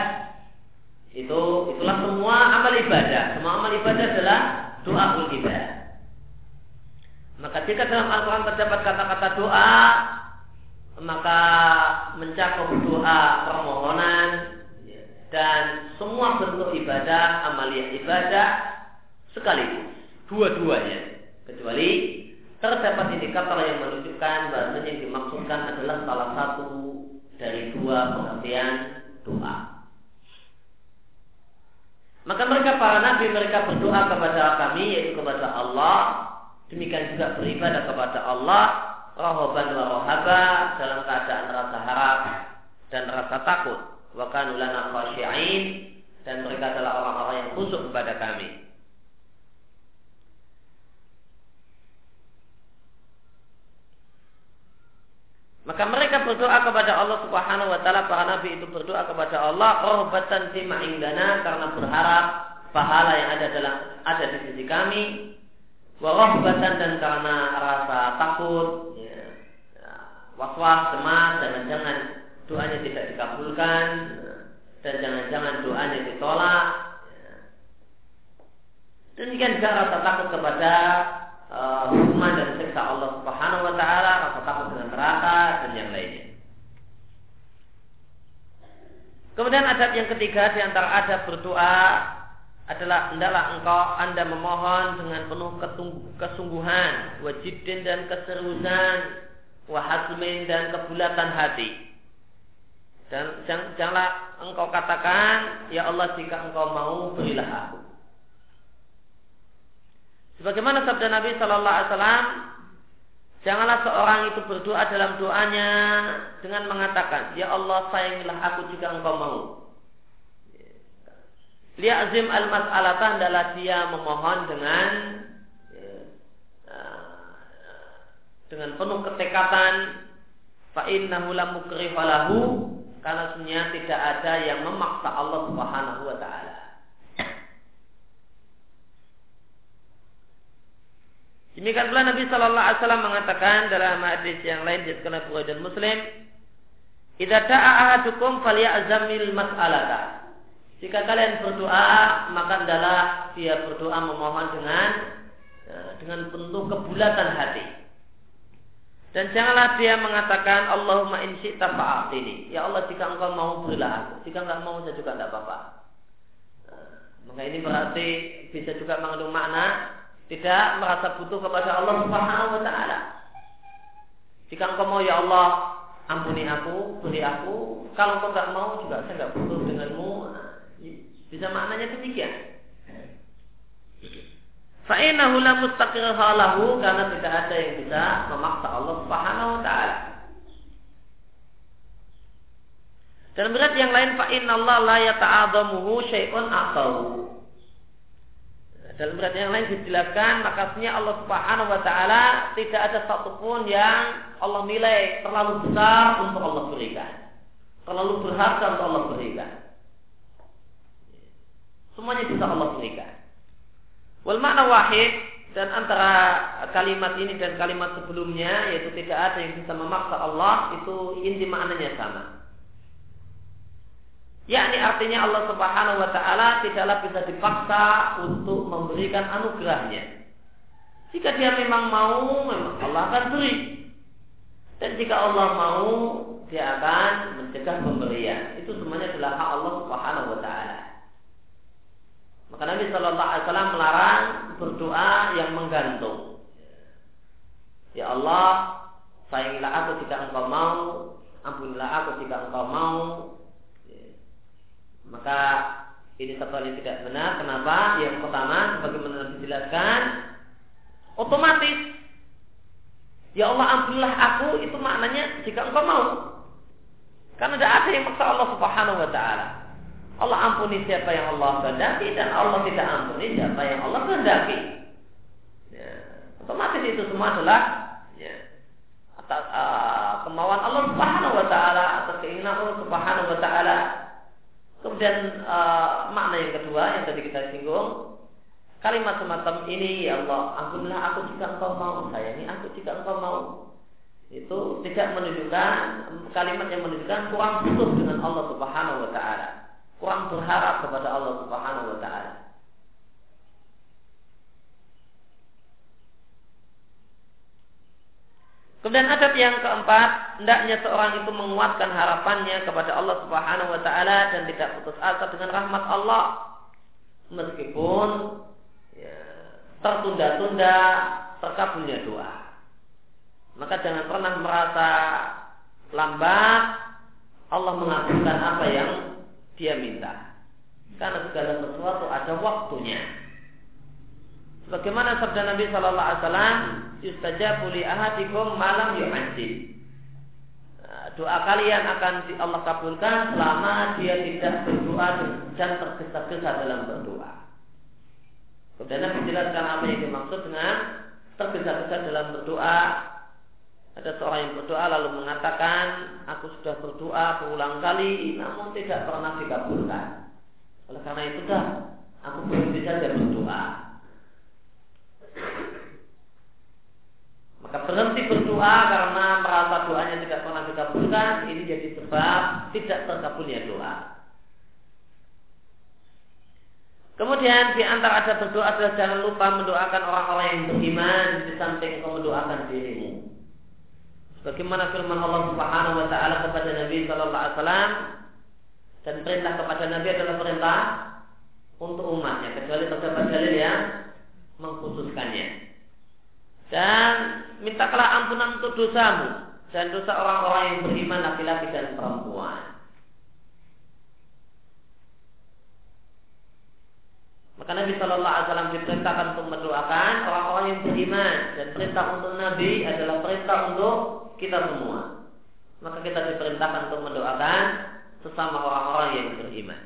Speaker 1: itu itulah semua amal ibadah. Semua amal ibadah adalah doa ibadah. Maka jika dalam Al-Quran terdapat kata-kata doa, maka mencakup doa permohonan dan semua bentuk ibadah, amalia ibadah sekaligus, dua-duanya. Kecuali terdapat indikator yang menunjukkan bahasanya yang dimaksudkan adalah salah satu dari dua pengertian doa. Maka mereka para nabi mereka berdoa kepada kami yaitu kepada Allah. Demikian juga beribadah kepada Allah rahoban wa rohaba dalam keadaan rasa harap dan rasa takut. Wa khasyi'in dan mereka adalah orang-orang yang khusyuk kepada kami. Maka mereka berdoa kepada Allah Subhanahu wa taala, para nabi itu berdoa kepada Allah. Rahbatan fima indana karena berharap pahala yang ada dalam ada di sisi kami. Wa rahbatan dan karena rasa takut ya, ya, was-was cemas jangan-jangan doanya tidak dikabulkan dan jangan-jangan doanya ditolak demikian juga rasa takut kepada uh, hukuman dan siksa Allah Subhanahu wa taala, rasa takut dengan neraka dan yang lainnya. Kemudian adab yang ketiga di antara adab berdoa adalah hendaklah engkau anda memohon dengan penuh kesungguhan, wajibin dan keseriusan, wahasmin dan kebulatan hati. Dan janganlah engkau katakan, ya Allah jika engkau mau berilah aku. Sebagaimana sabda Nabi Shallallahu Alaihi Wasallam, janganlah seorang itu berdoa dalam doanya dengan mengatakan, Ya Allah sayangilah aku jika engkau mau. Liazim al mas'alata adalah dia memohon dengan ya, dengan penuh ketekatan fa innahu la karena sebenarnya tidak ada yang memaksa Allah Subhanahu wa taala. Demikian pula Nabi Shallallahu Alaihi Wasallam mengatakan dalam hadis yang lain di sekolah Bukhari dan Muslim, "Idza da'a ahadukum falyazamil mas'alata." Jika kalian berdoa, maka adalah dia berdoa memohon dengan ya, dengan penuh kebulatan hati. Dan janganlah dia mengatakan Allahumma in syi'ta ini. Ya Allah jika engkau mau berilah aku. Jika enggak mau saya juga tidak apa-apa. Nah, maka ini berarti bisa juga mengandung makna tidak merasa butuh kepada Allah Subhanahu wa taala. Jika engkau mau ya Allah ampuni aku, beri aku. Kalau engkau enggak mau juga saya enggak butuh denganmu. Bisa maknanya demikian. Fa'inahu la mustaqirha karena tidak ada yang bisa memaksa Allah Subhanahu wa taala. Dan berat yang lain fa inna Allah la yata'adhamuhu syai'un aqahu. Dalam berat yang lain dijelaskan makasnya Allah Subhanahu wa taala tidak ada satupun yang Allah nilai terlalu besar untuk Allah berikan. Terlalu berharga untuk Allah berikan. Semuanya bisa Allah berikan. Wal makna wahid dan antara kalimat ini dan kalimat sebelumnya yaitu tidak ada yang bisa memaksa Allah itu inti maknanya sama. Yakni artinya Allah Subhanahu wa taala tidaklah bisa dipaksa untuk memberikan anugerahnya. Jika dia memang mau, memang Allah akan beri. Dan jika Allah mau, dia akan mencegah pemberian. Itu semuanya adalah hak Allah Subhanahu wa taala. Maka Nabi Shallallahu Alaihi Wasallam melarang berdoa yang menggantung. Ya Allah, sayangilah aku jika engkau mau, ampunilah aku jika engkau mau. Maka ini satu hal yang tidak benar. Kenapa? Yang pertama, bagaimana dijelaskan, otomatis Ya Allah ampunilah aku itu maknanya jika engkau mau. Karena tidak ada yang maksa Allah Subhanahu wa taala. Allah ampuni siapa yang Allah kehendaki dan Allah tidak ampuni siapa yang Allah kehendaki. Ya, otomatis itu semua adalah ya, atas uh, kemauan Allah Subhanahu wa taala atas keinginan Allah Subhanahu wa taala. Kemudian uh, makna yang kedua yang tadi kita singgung kalimat semacam ini ya Allah ampunilah aku jika engkau mau sayangi aku jika engkau mau itu tidak menunjukkan kalimat yang menunjukkan kurang butuh dengan Allah Subhanahu wa taala kurang berharap kepada Allah Subhanahu wa taala. Kemudian adab yang keempat, hendaknya seorang itu menguatkan harapannya kepada Allah Subhanahu wa taala dan tidak putus asa dengan rahmat Allah meskipun ya, tertunda-tunda terkabulnya doa. Maka jangan pernah merasa lambat Allah mengabulkan apa yang dia minta. Karena segala sesuatu ada waktunya. Sebagaimana sabda Nabi Shallallahu Alaihi Wasallam, "Yustajabu li ahadikum malam yu'ajjil." Nah, doa kalian akan Allah kabulkan selama dia tidak berdoa dan tergesa-gesa dalam berdoa. Kemudian Nabi jelaskan apa yang dimaksud dengan tergesa-gesa dalam berdoa ada seorang yang berdoa lalu mengatakan, aku sudah berdoa berulang kali, namun tidak pernah dikabulkan. Oleh karena itu dah, aku berhenti saja berdoa. Maka berhenti berdoa karena merasa doanya tidak pernah dikabulkan, ini jadi sebab tidak terkabulnya doa. Kemudian di antara ada berdoa adalah jangan lupa mendoakan orang-orang yang beriman di samping kau mendoakan dirimu. Bagaimana firman Allah Subhanahu wa taala kepada Nabi sallallahu alaihi wasallam dan perintah kepada Nabi adalah perintah untuk umatnya kecuali terdapat dalil yang mengkhususkannya. Dan mintakanlah ampunan untuk dosamu dan dosa orang-orang yang beriman laki-laki dan perempuan. Maka Nabi Shallallahu Alaihi Wasallam diperintahkan untuk mendoakan orang-orang yang beriman dan perintah untuk Nabi adalah perintah untuk kita semua. Maka kita diperintahkan untuk mendoakan sesama orang-orang yang beriman.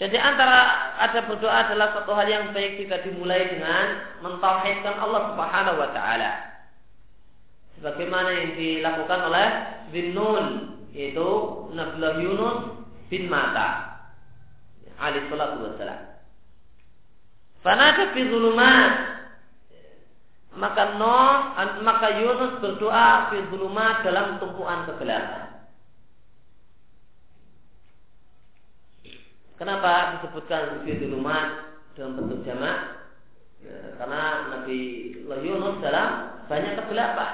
Speaker 1: Jadi antara ada berdoa adalah satu hal yang baik jika dimulai dengan mentauhidkan Allah Subhanahu wa taala. Sebagaimana yang dilakukan oleh Zinnun yaitu Nabiullah Yunus bin Mata alaihi salatu wassalam. Fanada fi zulumat maka Nuh maka Yunus berdoa fi zulumat dalam tumpuan kegelapan. Kenapa disebutkan fi zulumat dalam bentuk jamak? Ya, karena Nabi Yunus dalam banyak kegelapan.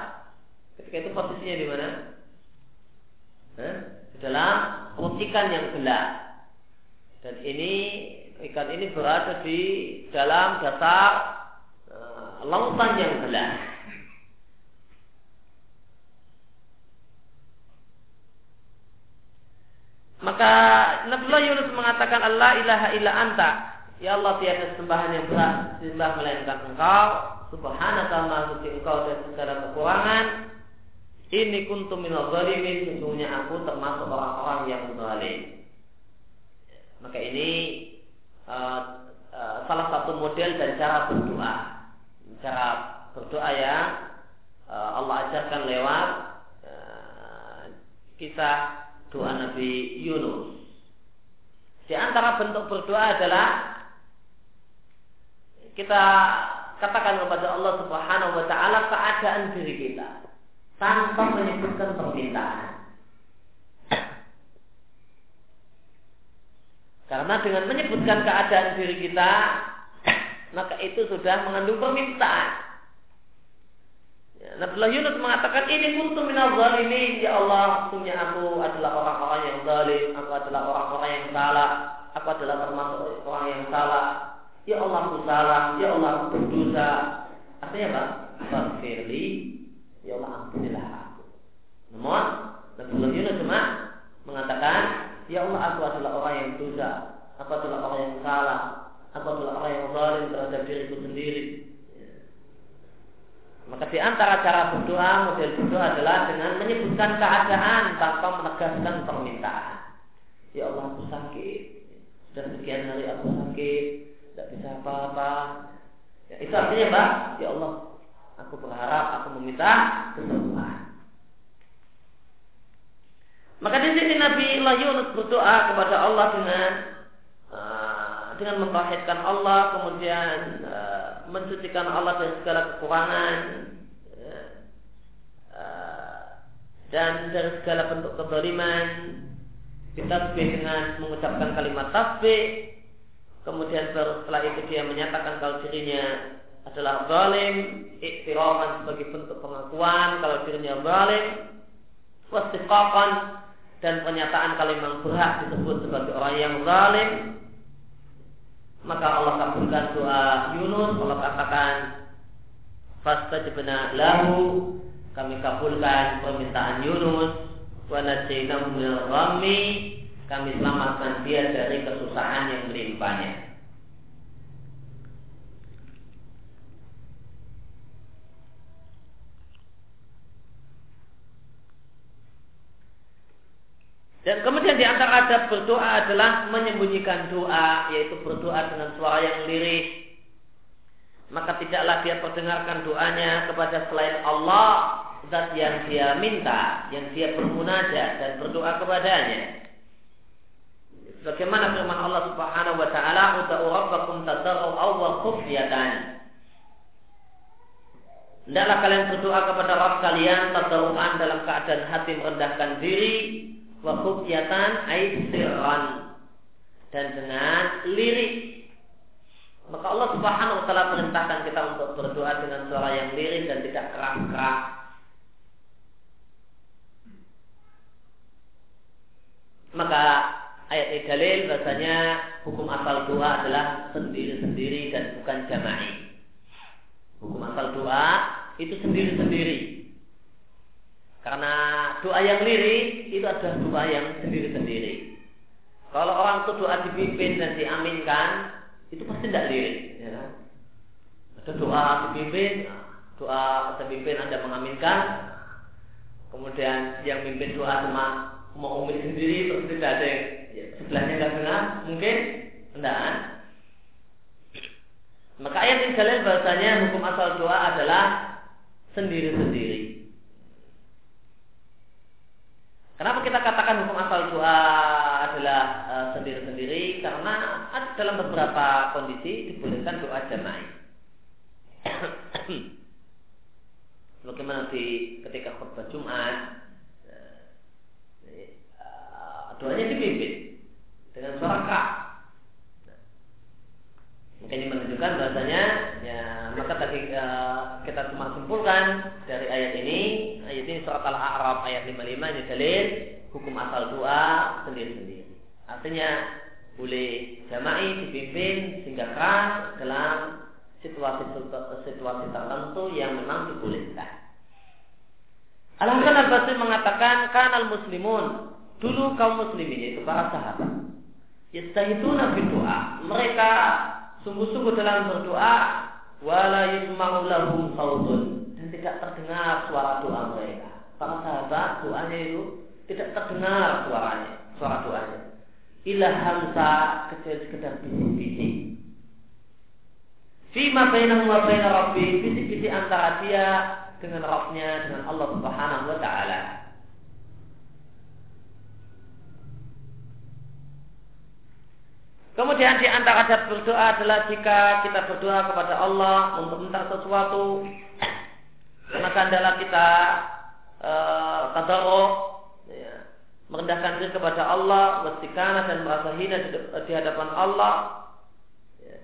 Speaker 1: Ketika itu posisinya di mana? Eh? Dalam perut yang gelap. Dan ini ikan ini berada di dalam dasar lautan yang gelap. Maka Nabiullah Yunus mengatakan Allah ilaha illa anta. Ya Allah tiada sembahan yang berat sembah melainkan engkau. Subhanaka ma suci engkau dan segala kekurangan. Ini kuntum minal zalimin. Sesungguhnya aku termasuk orang-orang yang zalim. Maka ini uh, uh, salah satu model dan cara berdoa. Cara berdoa yang uh, Allah ajarkan lewat uh, kisah doa Nabi Yunus. Di antara bentuk berdoa adalah kita katakan kepada Allah Subhanahu wa taala keadaan diri kita tanpa menyebutkan permintaan. Karena dengan menyebutkan keadaan diri kita, maka itu sudah mengandung permintaan. Nabiullah Yunus mengatakan ini kuntu minal zalimin. Ya Allah sungguh aku adalah orang-orang yang zalim aku adalah orang-orang yang salah aku adalah termasuk orang yang salah. Ya Allah aku salah ya Allah aku berdosa. Artinya apa? Faghfirli. Ya Allah ampunilah aku. Namun Nabiullah Yunus cuma mengatakan ya Allah aku adalah orang yang dosa aku adalah orang yang salah aku adalah orang yang zalim terhadap diriku sendiri maka di antara cara berdoa, model berdoa adalah dengan menyebutkan keadaan tanpa menegaskan permintaan. Ya Allah aku sakit, sudah sekian hari aku sakit, tidak bisa apa-apa. Ya, itu artinya apa? Ya Allah, aku berharap, aku meminta kesembuhan. Maka di sini Nabi Allah Yunus berdoa kepada Allah dengan uh, dengan mentauhidkan Allah, kemudian uh, mensucikan Allah dari segala kekurangan eh, dan dari segala bentuk kezaliman. Ditasbih dengan mengucapkan kalimat tasbih kemudian setelah itu dia menyatakan kalau dirinya adalah zalim iktiraman sebagai bentuk pengakuan kalau dirinya zalim wastiqaqan dan pernyataan kalimat berhak disebut sebagai orang yang zalim maka Allah kabulkan doa Yunus Allah katakan fastajabna lahu. Kami kabulkan permintaan Yunus. Wa najainahu minal kami selamatkan dia dari kesusahan yang melimpahnya Dan kemudian di antara adab berdoa adalah menyembunyikan doa, yaitu berdoa dengan suara yang lirih. Maka tidaklah dia perdengarkan doanya kepada selain Allah zat yang dia minta, yang dia bermunajat dan berdoa kepadanya. Bagaimana firman Allah Subhanahu wa taala, "Ud'u rabbakum tadarru'an wa khufyatan." Hendaklah kalian berdoa kepada Rabb kalian tadarru'an dalam keadaan hati merendahkan diri wa khubyatan aisiran dan dengan lirik. Maka Allah Subhanahu wa taala perintahkan kita untuk berdoa dengan suara yang lirik dan tidak keras-keras. Maka ayat ini dalil bahasanya hukum asal doa adalah sendiri-sendiri dan bukan jama'i. Hukum asal doa itu sendiri-sendiri karena doa yang lirik itu adalah doa yang sendiri-sendiri. Kalau orang itu doa dipimpin dan diaminkan, itu pasti tidak lirik. Ya. Kan? Ada doa dipimpin, doa terpimpin Anda mengaminkan, kemudian yang mimpin doa cuma mau umil sendiri, terus tidak ada yang ya, sebelahnya nggak dengar, mungkin tidak. Maka ayat ini dalil bahasanya hukum asal doa adalah sendiri-sendiri. Kenapa kita katakan hukum asal doa adalah uh, sendiri-sendiri? Karena dalam beberapa kondisi dibolehkan doa jama'i. Bagaimana di ketika khutbah Jumat, uh, doanya dipimpin dengan suara kah. Mungkin ini menunjukkan bahasanya ya maka tadi uh, kita cuma simpulkan dari ayat ini ayat ini surat al-a'raf ayat 55 ini dalil hukum asal doa sendiri-sendiri. Artinya boleh jama'i dipimpin sehingga keras dalam situasi situasi tertentu yang memang dibolehkan. Al-Hasan al-Basri mengatakan kanal muslimun dulu kaum muslimin yaitu para sahabat yastahiduna doa mereka sungguh-sungguh dalam berdoa wala yusma'u lahum sautun dan tidak terdengar suara doa mereka. Para sahabat doanya itu tidak terdengar suaranya, suara doanya. Ilah hamsa kecil sekedar bisik-bisik. Fima bainahu wa baina rabbi bisik-bisik antara dia dengan Rabbnya dengan Allah Subhanahu wa taala. Kemudian di antara adab berdoa adalah jika kita berdoa kepada Allah untuk minta sesuatu, maka adalah kita uh, ya, merendahkan diri kepada Allah, wastikana dan merasa hina di, hadapan Allah. Ya.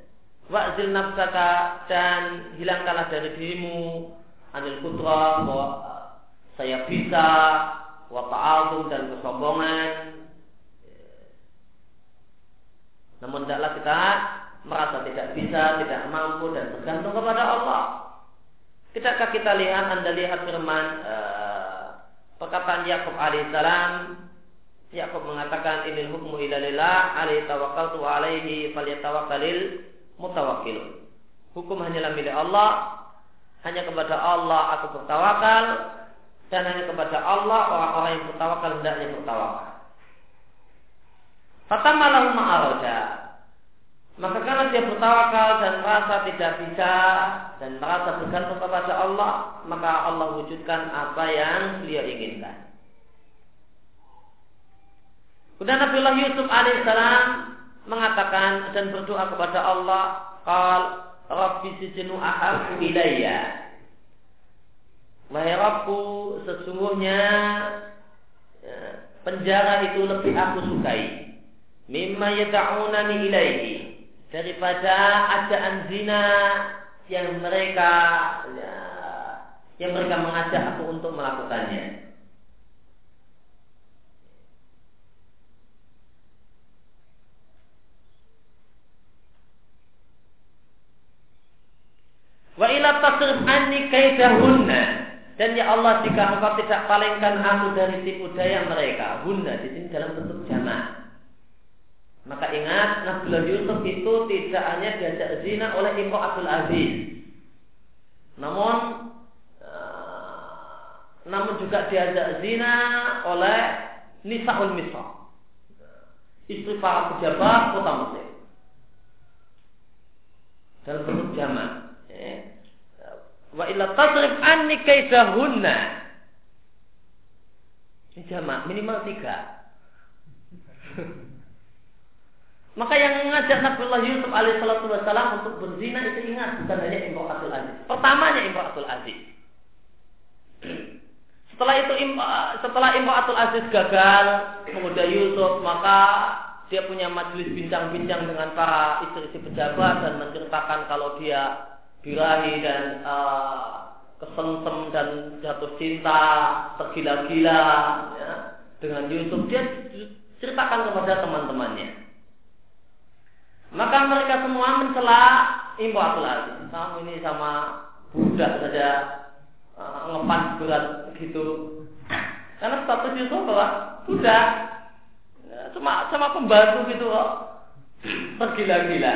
Speaker 1: Wa'zil nafsaka dan hilangkanlah dari dirimu anil putra bahwa saya bisa, wa dan kesombongan, namun tidaklah kita merasa tidak bisa, tidak mampu dan bergantung kepada Allah. Tidakkah kita lihat anda lihat firman uh, perkataan Yakub alaihissalam Yakub mengatakan inil hukmu ila lillah alaihi tawakkaltu wa alaihi falyatawakkalil mutawakkilun. Hukum hanyalah milik Allah, hanya kepada Allah aku bertawakal dan hanya kepada Allah orang-orang yang bertawakal hendaknya bertawakal. Fatamalahu ma'aroja. Maka karena dia bertawakal dan merasa tidak bisa dan merasa bergantung kepada Allah, maka Allah wujudkan apa yang beliau inginkan. Kemudian Nabiullah Yusuf alaihissalam mengatakan dan berdoa kepada Allah, "Qal Rabbi sijnu ahabbu ilayya." Wahai Rabbu, sesungguhnya ya, penjara itu lebih aku sukai mimma yad'unani ilaihi daripada ajaan zina yang mereka ya, yang mereka mengajak aku untuk melakukannya. Wa ila tasrif anni kaidahunna dan ya Allah jika engkau tidak palingkan aku dari tipu daya mereka, hunna di sini dalam bentuk jamaah. Maka ingat Nabiullah Yusuf itu tidak hanya diajak zina oleh Abdul Aziz. Namun uh, namun juga diajak zina oleh Nisaul Misra. Istri para pejabat kota Mesir. Dalam bentuk jamak. Ya. Wa illa tasrif anni kaidahunna. Ini jamak minimal tiga. Maka yang mengajak Nabiullah Yusuf alaihissalatu wassalam untuk berzina itu ingat bukan hanya Imro'atul Aziz. Pertamanya Imro'atul Aziz. Setelah itu setelah Imro'atul Aziz gagal kemudian Yusuf maka dia punya majelis bincang-bincang dengan para istri-istri pejabat dan menceritakan kalau dia birahi dan uh, kesengsem dan jatuh cinta tergila-gila ya, dengan Yusuf dia ceritakan kepada teman-temannya maka mereka semua mencela Imratul Aziz. Kamu ini sama budak saja uh, berat gitu. Karena status Yusuf bahwa budak. Ya,
Speaker 2: cuma sama pembantu gitu kok. Tergila-gila.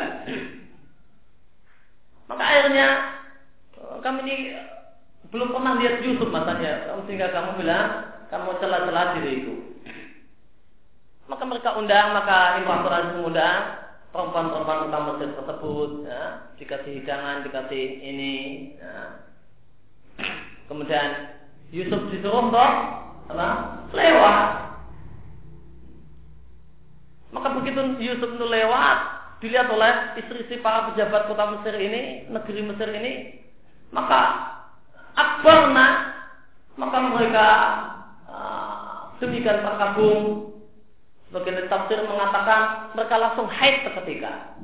Speaker 2: Maka akhirnya kami ini belum pernah lihat YouTube masanya, sehingga kamu bilang kamu celah-celah diriku. Maka mereka undang, maka imperator Aziz mengundang perempuan-perempuan utama masjid tersebut, ya, dikasih hidangan, dikasih ini. Ya. Kemudian Yusuf disuruh untuk apa? lewat. Maka begitu Yusuf itu lewat, dilihat oleh istri-istri para pejabat kota Mesir ini, negeri Mesir ini, maka akbarna, maka mereka uh, demikian terkagum Sebagian tafsir mengatakan mereka langsung haid seketika.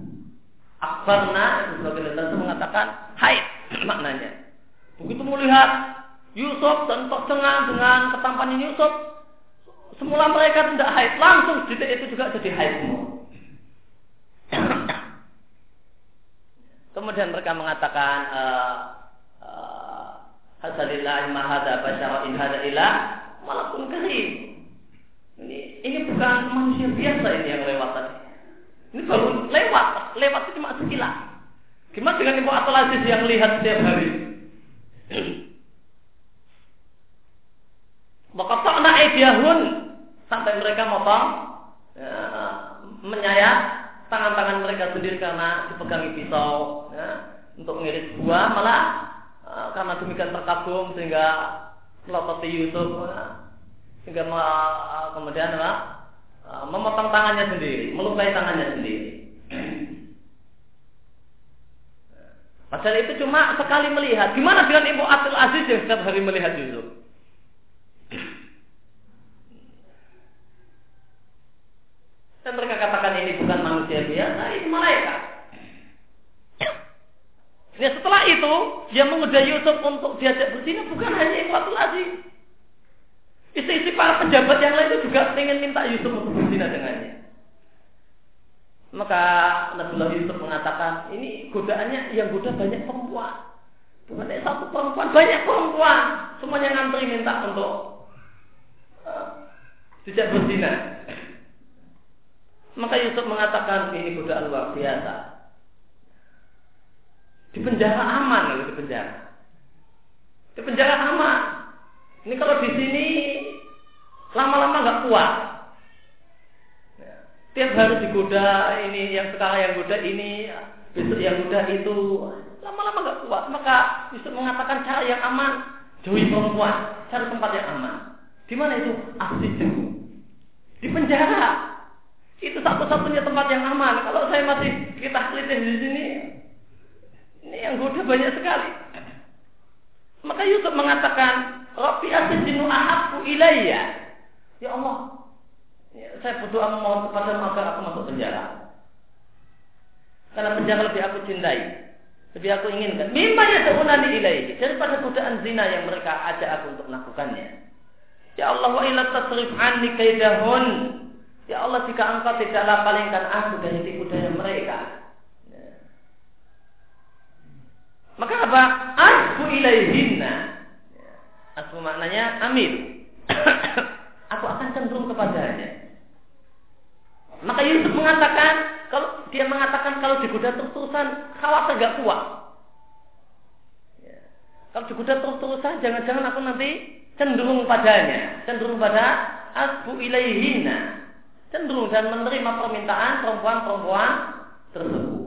Speaker 2: Akbarna, sebagian tafsir mengatakan haid maknanya. Begitu melihat Yusuf dan tercengang dengan ketampanan Yusuf, semula mereka tidak haid, langsung detik itu juga jadi haid semua. Kemudian mereka mengatakan uh, uh, Hasalillah mahada basyara in hada ilah malakun karim. Ini ini bukan manusia biasa ini yang lewat tadi. Ini baru lewat, lewat itu cuma sekilas. Gimana dengan Ibu Atul Aziz yang lihat setiap hari? Maka takna idiyahun sampai mereka motong ya, menyayat tangan-tangan mereka sendiri karena dipegangi pisau ya, untuk mengiris buah malah uh, karena demikian terkagum sehingga melototi Yusuf ya, sehingga kemudian apa? memotong tangannya sendiri, melukai tangannya sendiri. Padahal itu cuma sekali melihat. Gimana dengan Ibu Abdul Aziz yang setiap hari melihat Yusuf? Dan mereka katakan ini bukan manusia biasa, ini malaikat. Ya setelah itu, dia menggoda Yusuf untuk diajak berzina bukan hanya Ibu Abdul Aziz. Istri-istri para pejabat yang lain itu juga ingin minta Yusuf untuk berzina dengannya. Maka Nabiullah Yusuf mengatakan, ini godaannya yang goda banyak perempuan. Bukan ada satu perempuan, banyak perempuan. Semuanya ngantri minta untuk uh, tidak berzina. Maka Yusuf mengatakan ini godaan luar biasa. Di penjara aman, di penjara. Di penjara aman. Ini kalau di sini lama-lama nggak kuat. Tiap hari digoda ini, yang sekarang yang goda ini, besok yang goda itu, lama-lama nggak kuat. Maka bisa mengatakan cara yang aman, jauhi perempuan, cari tempat yang aman. Di mana itu? Asisten. Di penjara. Itu satu-satunya tempat yang aman. Kalau saya masih kita kelitih di sini, ini yang goda banyak sekali. Maka Yusuf mengatakan, Rabbi asjinu ahabbu ilayya. Ya Allah, ya, saya berdoa memohon kepada agar aku masuk penjara. Karena penjara lebih aku cintai. Lebih aku inginkan. Mimma yad'unani ilaihi. Daripada godaan zina yang mereka ajak aku untuk melakukannya. Ya Allah wa ila tasrif anni kaidahun. Ya Allah jika engkau tidaklah palingkan aku dari tipu daya mereka. Ya. Maka apa? Asbu ilaihinna. Asmu maknanya amin. Aku akan cenderung kepadanya. Maka Yusuf mengatakan, kalau dia mengatakan kalau digoda terus-terusan, khawatir gak kuat. Ya. Kalau digoda terus-terusan, jangan-jangan aku nanti cenderung padanya, cenderung pada asbu ilaihina, cenderung dan menerima permintaan perempuan-perempuan tersebut.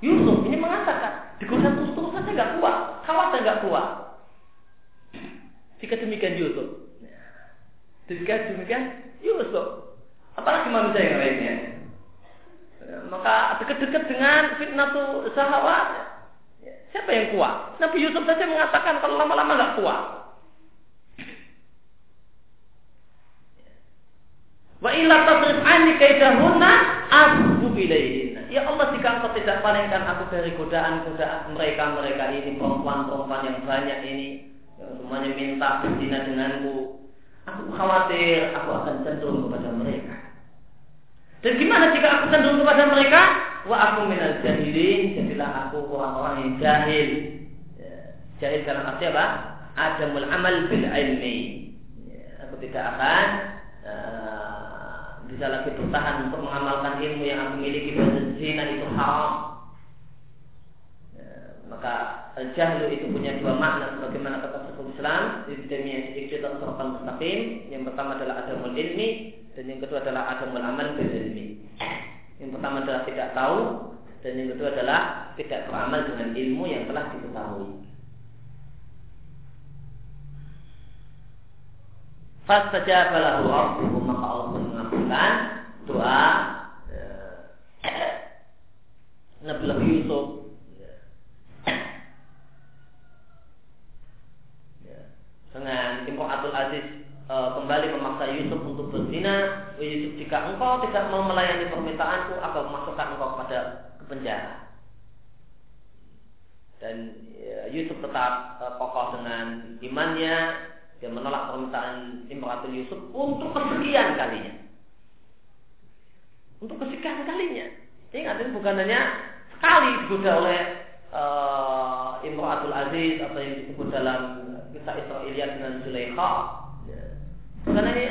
Speaker 2: Yusuf ini mengatakan, digoda terus-terusan saya gak kuat, khawatir gak kuat. Jika demikian Yusuf. Jika demikian Yusuf. Apalagi manusia yang lainnya. Maka dekat-dekat dengan fitnah tu sahawat. Siapa yang kuat? Nabi Yusuf saja mengatakan kalau lama-lama gak kuat. Wa illa tasrif anni kaidahunna asbu. Ya Allah jika engkau tidak palingkan aku dari godaan-godaan mereka-mereka ini perempuan-perempuan yang banyak ini yang semuanya minta berzina denganku. Aku khawatir aku akan cenderung kepada mereka. Dan gimana jika aku cenderung kepada mereka? Wa aku minal jahilin, jadilah aku orang-orang yang jahil. Ya, jahil karena arti apa? Adamul amal bil ilmi. Ya, aku tidak akan uh, bisa lagi bertahan untuk mengamalkan ilmu yang aku miliki bahwa zina itu haram. Ya, maka jahlu itu punya dua makna sebagaimana kata Syekhul Islam Ibnu atau sorokan mustaqim yang pertama adalah adamul ilmi dan yang kedua adalah adamul amal bil ilmi. Yang pertama adalah tidak tahu dan yang kedua adalah tidak beramal dengan ilmu yang telah diketahui Fastajaba lahu rabbuhu maka Allah mengabulkan doa eh, Nabi Yusuf. Ya. dengan Imro'atul Aziz e, kembali memaksa Yusuf untuk berzina. Yusuf jika engkau tidak mau melayani permintaanku akan memasukkan engkau kepada penjara. Dan ya, Yusuf tetap e, kokoh dengan imannya dia menolak permintaan Imratul Yusuf untuk kesekian kalinya. Untuk kesekian kalinya. Ingat ini bukan hanya sekali digoda oleh uh, Imratul Aziz atau yang disebut dalam kisah Israelia dengan Zulaikha. Bukan hanya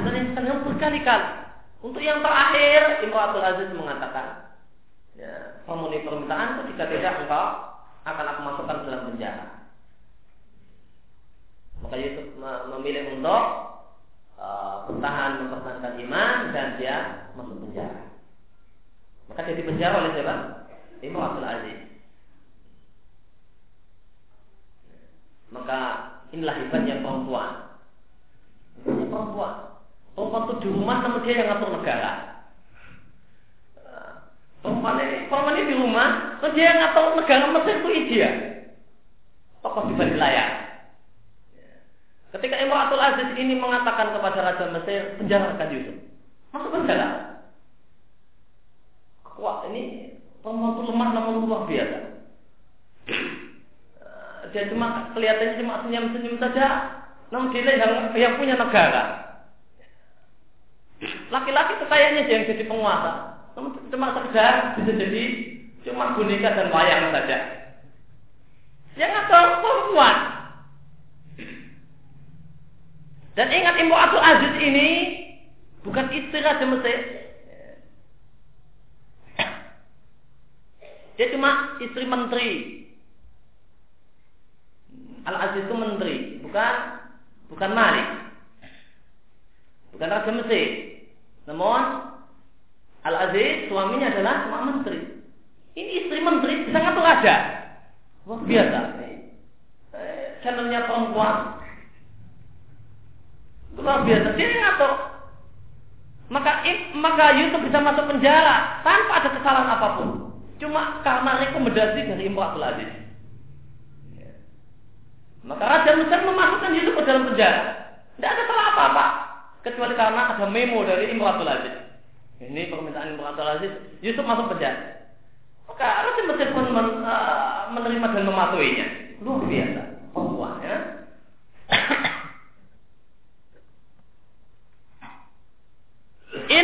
Speaker 2: bukan hanya berkali-kali. Untuk yang terakhir Imratul Aziz mengatakan, ya, memenuhi permintaanku jika tidak engkau akan aku masukkan dalam penjara. Maka Yusuf memilih untuk uh, bertahan mempertahankan iman dan dia masuk penjara. Maka dia dipenjara oleh siapa? Imam Abdul Aziz. Maka inilah hebatnya perempuan. Hebatnya perempuan. Perempuan itu di rumah namun dia yang ngatur negara. Perempuan ini, perempuan ini di rumah, dia yang ngatur negara Mesir itu dia. Tokoh di balik layar. Ketika Imratul Aziz ini mengatakan kepada Raja Mesir, penjarakan Yusuf. Masuk penjara. Wah, ini perempuan lemah namun luar biasa. Eh, dia cuma kelihatannya cuma senyum-senyum saja, namun dia yang, yang punya negara. Laki-laki itu kayaknya dia yang jadi penguasa, namun cuma sekedar bisa jadi cuma boneka dan wayang saja. Yang atau perempuan, dan ingat Imam Abdul Aziz ini bukan istri Raja Mesir. Dia cuma istri menteri. Al Aziz itu menteri, bukan bukan Malik. Bukan Raja Mesir. Namun Al Aziz suaminya adalah cuma menteri. Ini istri menteri sangat raja. Wah biasa. Eh, channelnya perempuan Luar biasa. Dia ngatur. Maka maka Yusuf bisa masuk penjara tanpa ada kesalahan apa pun. Cuma karena rekomendasi dari Imratul Aziz. Maka Raja Mesir memasukkan Yusuf ke dalam penjara. Tidak ada salah apa-apa. Kecuali karena ada memo dari Imratul Aziz. Ini permintaan Imratul Aziz. Yusuf masuk penjara. Maka Raja Mesir pun eh, menerima dan mematuhinya. Luar biasa. Perempuan ya.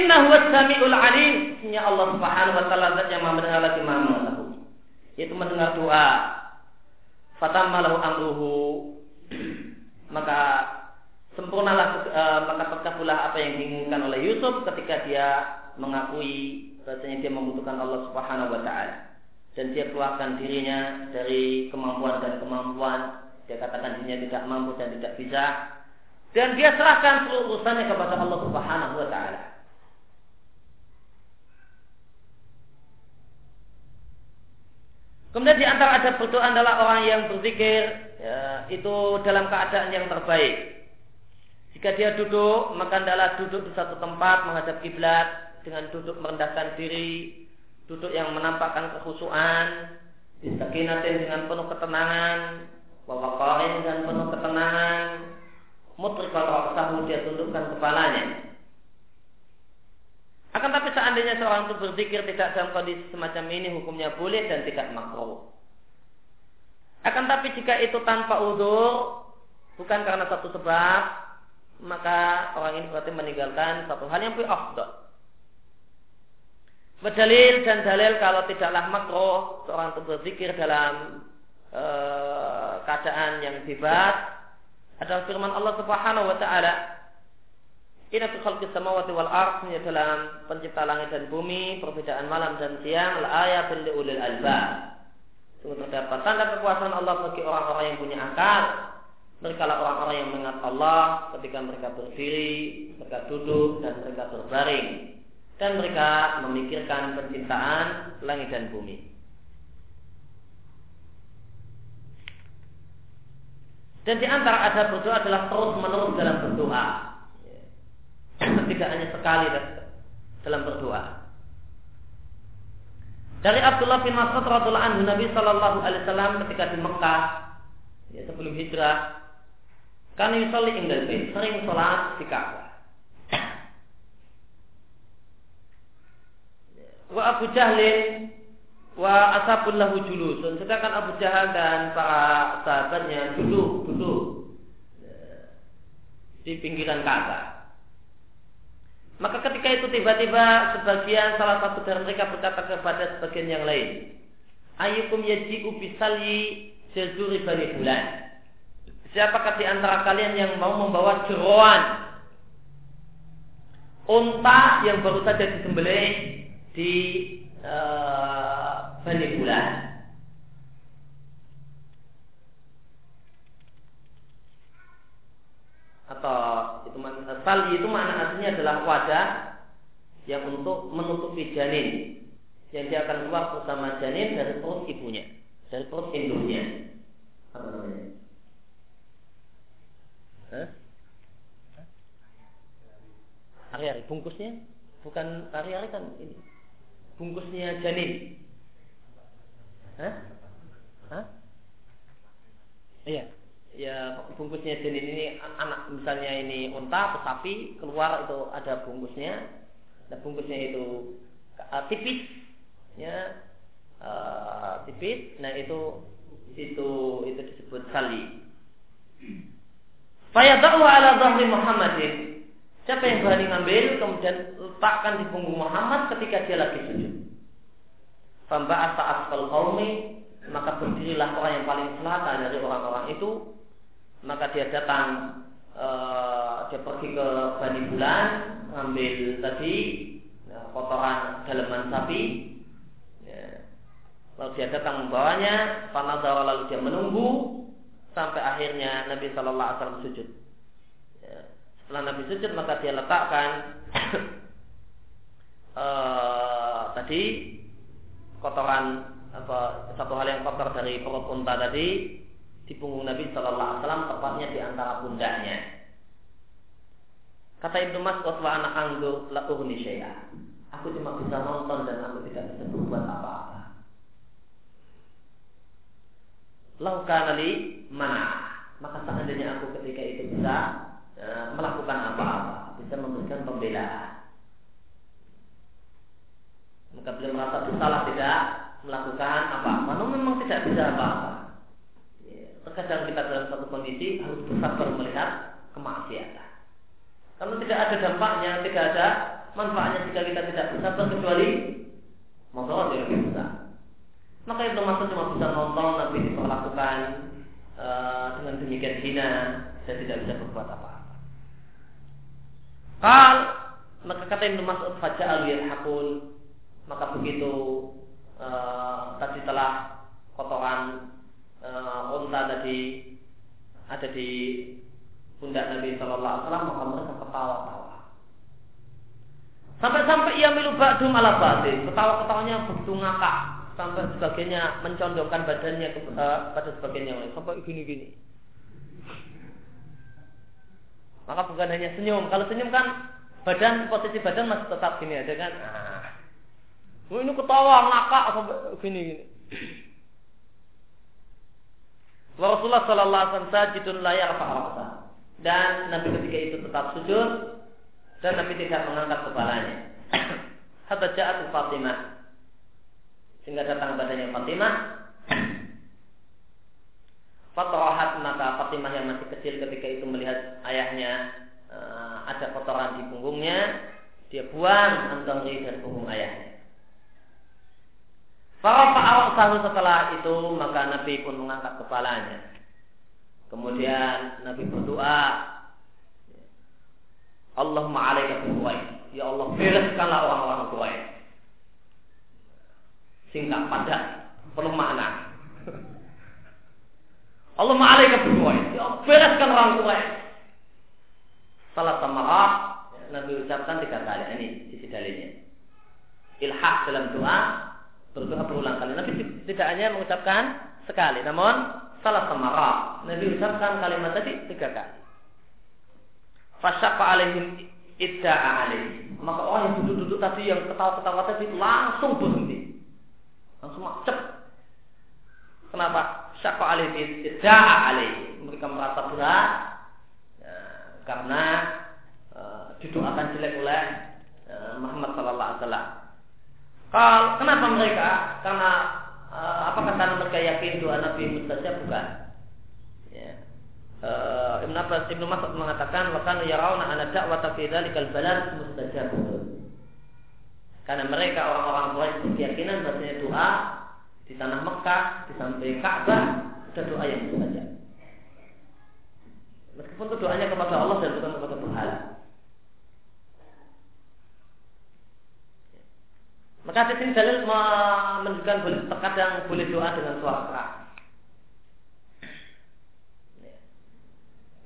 Speaker 2: Inna huwa sami'ul alim. Sesungguhnya Allah Subhanahu wa taala zat yang Maha mendengar lagi Maha mengetahui. Yaitu mendengar doa. Fatamma lahu amruhu. Maka sempurnalah uh, maka terkabulah apa yang diinginkan oleh Yusuf ketika dia mengakui bahwasanya dia membutuhkan Allah Subhanahu wa taala dan dia keluarkan dirinya dari kemampuan dan kemampuan dia katakan dirinya tidak mampu dan tidak bisa dan dia serahkan seluruh urusannya kepada Allah Subhanahu wa taala Kemudian di antara adab berdoa adalah orang yang berzikir ya, itu dalam keadaan yang terbaik. Jika dia duduk, maka adalah duduk di satu tempat menghadap kiblat dengan duduk merendahkan diri, duduk yang menampakkan kekhusuan, disakinatin dengan penuh ketenangan, wawakarin dengan penuh ketenangan, mutrikal sahu dia tundukkan kepalanya. Akan tapi seandainya seorang itu berzikir tidak dalam kondisi semacam ini hukumnya boleh dan tidak makruh. Akan tapi jika itu tanpa udur bukan karena satu sebab maka orang ini berarti meninggalkan satu hal yang lebih afdal. Berdalil dan dalil kalau tidaklah makruh seorang itu berzikir dalam e, keadaan yang bebas adalah firman Allah Subhanahu wa taala
Speaker 1: Inna fi khalqis samawati wal ard dalam pencipta langit dan bumi, perbedaan malam dan siang, la ayatul liulil albab. Sungguh terdapat tanda kekuasaan Allah bagi orang-orang yang punya akal. Mereka lah orang-orang yang mengingat Allah ketika mereka berdiri, mereka duduk, dan mereka berbaring. Dan mereka memikirkan penciptaan langit dan bumi. Dan di antara ada berdoa adalah terus menerus dalam berdoa tidak hanya sekali dalam berdoa. Dari Abdullah bin Mas'ud radhiallahu anhu Nabi Shallallahu alaihi wasallam ketika di Mekah ya, sebelum hijrah kan yusolli indal bait, sering sholat di Ka'bah. Wa Abu Jahlin wa ashabul lahu julusun. Sedangkan Abu Jahal dan para sahabatnya duduk duduk ya, di pinggiran Ka'bah. Maka ketika itu tiba-tiba sebagian salah satu dari mereka berkata kepada sebagian yang lain, Ayukum yaji'u bisali jazuri bani bulan. Siapakah di antara kalian yang mau membawa jeroan unta yang baru saja disembelih di uh, Bani Bulan? Atau itu tali itu makna aslinya adalah wadah yang untuk menutupi janin. Yang dia akan keluar bersama janin dari perut ibunya dari perut induknya. Hari-hari bungkusnya? Bukan hari-hari kan ini? Bungkusnya janin. Hah? Hah? Iya ya bungkusnya janin ini anak misalnya ini unta atau sapi keluar itu ada bungkusnya. Dan bungkusnya itu uh, tipis ya uh, tipis. Nah itu itu itu disebut sali. Fayada'u ala dhahri Muhammadin. Siapa yang berani ngambil kemudian letakkan di punggung Muhammad ketika dia lagi sujud. Famba'asa asfal qaumi maka berdirilah orang yang paling selatan dari orang-orang itu maka dia datang uh, dia pergi ke Bani Bulan ngambil tadi ya, kotoran daleman sapi ya. lalu dia datang membawanya panadara lalu dia menunggu sampai akhirnya Nabi Shallallahu Alaihi Wasallam sujud ya. setelah Nabi sujud maka dia letakkan uh, tadi kotoran apa satu hal yang kotor dari perut unta tadi di punggung Nabi Shallallahu Alaihi Wasallam tepatnya di antara pundaknya. Kata Ibnu Mas'ud wa anak anggur la uhni Aku cuma bisa nonton dan aku tidak bisa berbuat apa-apa. Laukan ali mana? Maka seandainya aku ketika itu bisa e, melakukan apa-apa, bisa memberikan pembelaan. Maka beliau merasa bersalah tidak melakukan apa-apa. Namun memang tidak bisa apa-apa terkadang kita dalam satu kondisi harus bersabar melihat kemaksiatan. Karena tidak ada dampaknya, tidak ada manfaatnya jika kita tidak bersabar kecuali masalah yang lebih besar. Maka itu maksud cuma bisa nonton tapi diperlakukan uh, dengan demikian hina dan tidak bisa berbuat apa-apa. Kal maka kata Ibnu Mas'ud faja al maka begitu uh, tadi telah kotoran uh, unta tadi ada di pundak Nabi Shallallahu Alaihi Wasallam maka mereka ketawa-tawa. Sampai-sampai ia milu ba'dum ala batin. Ketawa-ketawanya begitu ngakak. Sampai sebagainya mencondongkan badannya ke, uh, pada lain. Sampai gini-gini. Maka bukan hanya senyum. Kalau senyum kan badan posisi badan masih tetap gini aja kan. Nah. Oh, ini ketawa ngakak sampai gini-gini. Wa Rasulullah sallallahu alaihi wasallam sajidun la yarfa Dan Nabi ketika itu tetap sujud dan Nabi tidak mengangkat kepalanya. Hatta ja'at Fatimah. Sehingga datang badannya Fatimah. Fatarahat maka Fatimah yang masih kecil ketika itu melihat ayahnya uh, ada kotoran di punggungnya, dia buang antongri dari punggung ayahnya. Para sahu setelah itu maka Nabi pun mengangkat kepalanya. Kemudian Nabi berdoa,
Speaker 2: Allahumma alaika bi Ya Allah, bereskanlah orang-orang Quraisy. Singkat padat, penuh makna. Allahumma alaika bi Ya Allah, bereskan orang Quraisy. Salah samarat Nabi ucapkan tiga kali. Ini sisi dalilnya. Ilhah dalam doa berdoa berulang kali. Nabi tidak hanya mengucapkan sekali, namun salah samarat Nabi ucapkan kalimat tadi tiga kali. Fasyafa alaihim idda'a alaih. Maka orang yang duduk-duduk tadi yang ketawa-ketawa tadi langsung berhenti. Langsung macet. Kenapa? Syafa alaihim idda'a alaih. Mereka merasa berat ya, karena uh, didoakan jelek oleh uh, Muhammad sallallahu alaihi wasallam. Kal, kenapa mereka? Karena uh, apa kata mereka yakin doa Nabi mustajab bukan? uh, Ibn Abbas Ibn Mas'ud mengatakan bahkan yarawna ana da'wata fi dzalikal balad mustajab. Karena mereka orang-orang Quraisy berkeyakinan bahwasanya doa di tanah Mekah, di samping Ka'bah ada doa yang mustajab. Meskipun itu doanya kepada Allah dan bukan kepada berhala. Maka di sini dalil menunjukkan terkadang boleh doa dengan suara keras.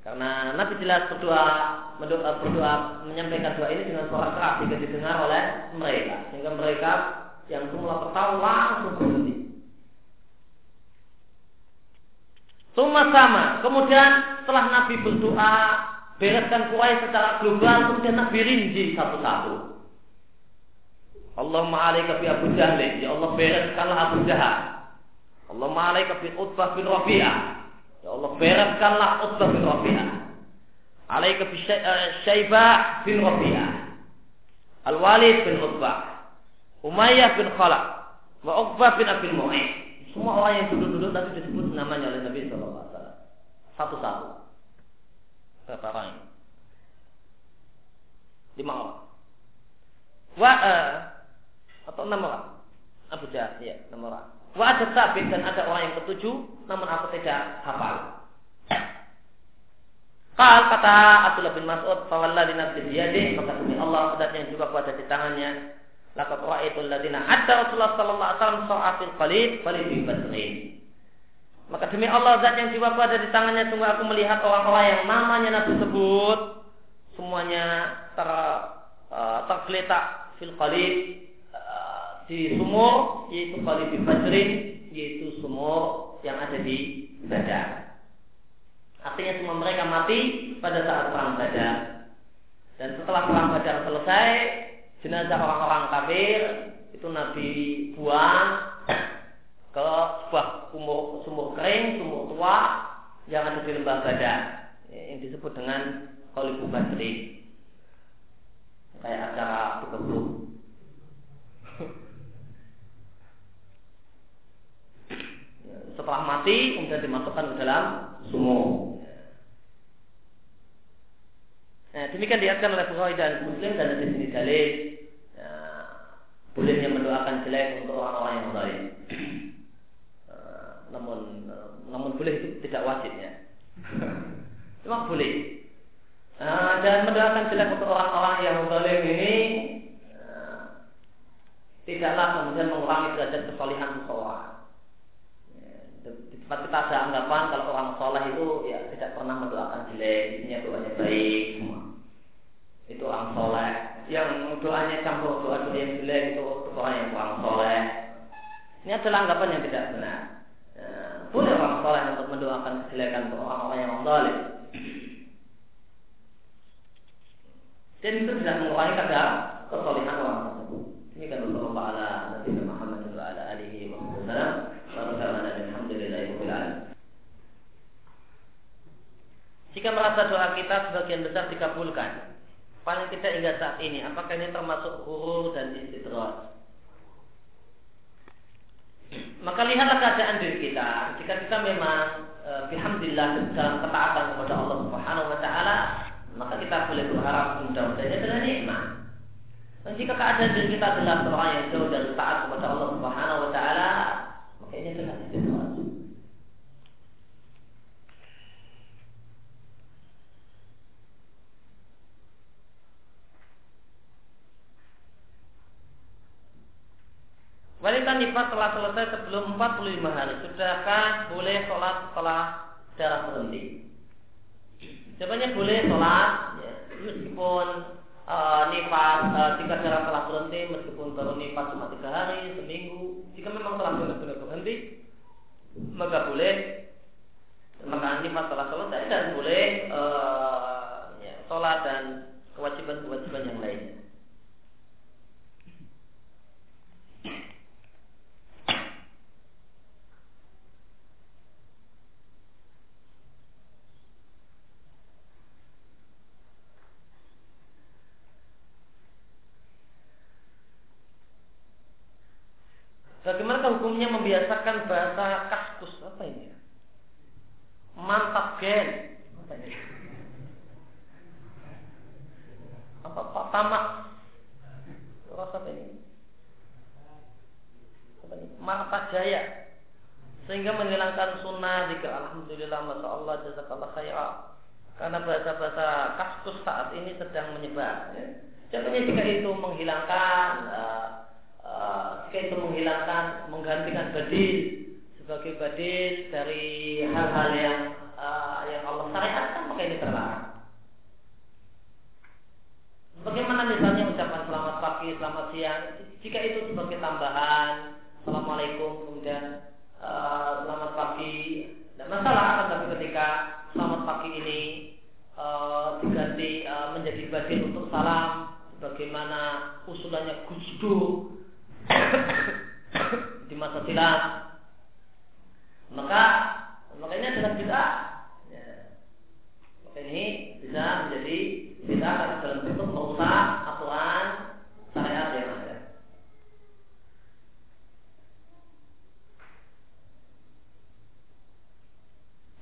Speaker 2: Karena Nabi jelas berdoa, berdoa, berdoa menyampaikan doa ini dengan suara keras jika didengar oleh mereka, sehingga mereka yang semula tertawa langsung berhenti. Semua sama. Kemudian setelah Nabi berdoa, bereskan kuai secara global, kemudian Nabi rinci satu-satu. Allahumma alaika bi Abu Jahli. Ya Allah bereskanlah Abu Jahal. Allahumma alaika bi Utbah bin Rabi'ah. Ya Allah bereskanlah Utbah bin Rabi'ah. Alaika bi eh, Syaibah bin Rabi'ah. Al-Walid bin Utbah. Umayyah bin Khalaf. Wa Uqbah bin Abil Mu'in. Semua orang yang duduk-duduk tadi disebut namanya oleh Nabi Wasallam. Satu-satu. Berapa orang ini? Lima orang. Wa uh, atau enam orang. Abu Jahal, ya, enam orang. Wa ada sabit dan ada orang yang ketujuh, namun aku tidak hafal. Kal kata Abdullah bin Mas'ud, "Fawalla di nafsi biyadi, maka demi Allah yang juga kuasa di tangannya. Laqad ra'aitu alladziina adda Rasulullah sallallahu alaihi wasallam sa'atil qalid qalid bi badrin." Maka demi Allah zat yang jiwa ada di tangannya sungguh aku melihat orang-orang yang namanya Nabi sebut semuanya ter uh, tergeletak fil qalid di sumur yaitu kali di Badrin yaitu sumur yang ada di Badar. Artinya semua mereka mati pada saat perang Badar. Dan setelah perang Badar selesai, jenazah orang-orang kafir itu Nabi buang ke sebuah sumur, sumur kering, sumur tua yang ada di lembah Badar yang disebut dengan Khalifu Badri. Kayak acara tutup setelah mati kemudian dimasukkan ke dalam sumur. Nah, demikian diatkan oleh Bukhari dan Muslim dan di sini dalil ya, bolehnya mendoakan jelek untuk orang-orang yang baik. Uh, namun uh, namun boleh itu tidak wajib ya. Cuma boleh. Uh, dan mendoakan jelek untuk orang-orang yang zalim ini tidaklah kemudian mengurangi derajat kesolihan seseorang. Tempat kita ada anggapan kalau orang soleh itu ya tidak pernah mendoakan jelek, isinya doanya baik semua. Itu orang soleh. Yang doanya campur doa doa yang jelek itu orang yang kurang soleh. Ini adalah anggapan yang tidak benar. Ya, boleh orang soleh untuk mendoakan kejelekan untuk orang-orang yang zalim. Dan itu tidak mengurangi kadar kesolehan orang tersebut. Ini kan Allah ala Nabi Muhammad wa ala alihi wa sallam. Jika merasa doa kita sebagian besar dikabulkan, paling tidak hingga saat ini, apakah ini termasuk huruf dan istidroj? Maka lihatlah keadaan diri kita. Jika kita memang e, bihamdillah dalam ketaatan kepada Allah Subhanahu wa taala, maka kita boleh berharap mudah-mudahan adalah nikmat. Dan jika keadaan diri kita adalah orang yang jauh dari taat kepada Allah Subhanahu wa taala, maka ini adalah Jika nifas telah selesai sebelum 45 hari, sudahkah boleh sholat setelah darah berhenti? Jawabannya boleh sholat, ya, meskipun uh, nifas uh, jika darah telah berhenti, meskipun baru nifas cuma tiga hari, seminggu. Jika memang telah benar-benar berhenti, maka boleh maka nifas telah selesai dan boleh uh, ya, sholat dan kewajiban-kewajiban yang lainnya. Bagaimana hukumnya membiasakan bahasa kaskus? Apa ini? Mantap gen. Apa ini? Apa Pak Tamak? Rasa apa ini? Apa ini? Mata Jaya. Sehingga menghilangkan sunnah jika Alhamdulillah Masya Allah Jazakallah khairah Karena bahasa-bahasa kaskus saat ini sedang menyebar ya. Contohnya jika itu menghilangkan uh, uh, itu menghilangkan menggantikan badil sebagai badil dari hal-hal yang uh, yang Allah syariatkan maka ini terlarang. Bagaimana misalnya ucapan selamat pagi, selamat siang, jika itu sebagai tambahan, assalamualaikum, kemudian uh, selamat pagi, tidak masalah, tapi ketika selamat pagi ini uh, diganti uh, menjadi badil untuk salam, sebagaimana usulannya Gus di masa silam maka makanya adalah bid'ah ya. maka ini bisa menjadi bid'ah karena dalam bentuk aturan syariat yang ada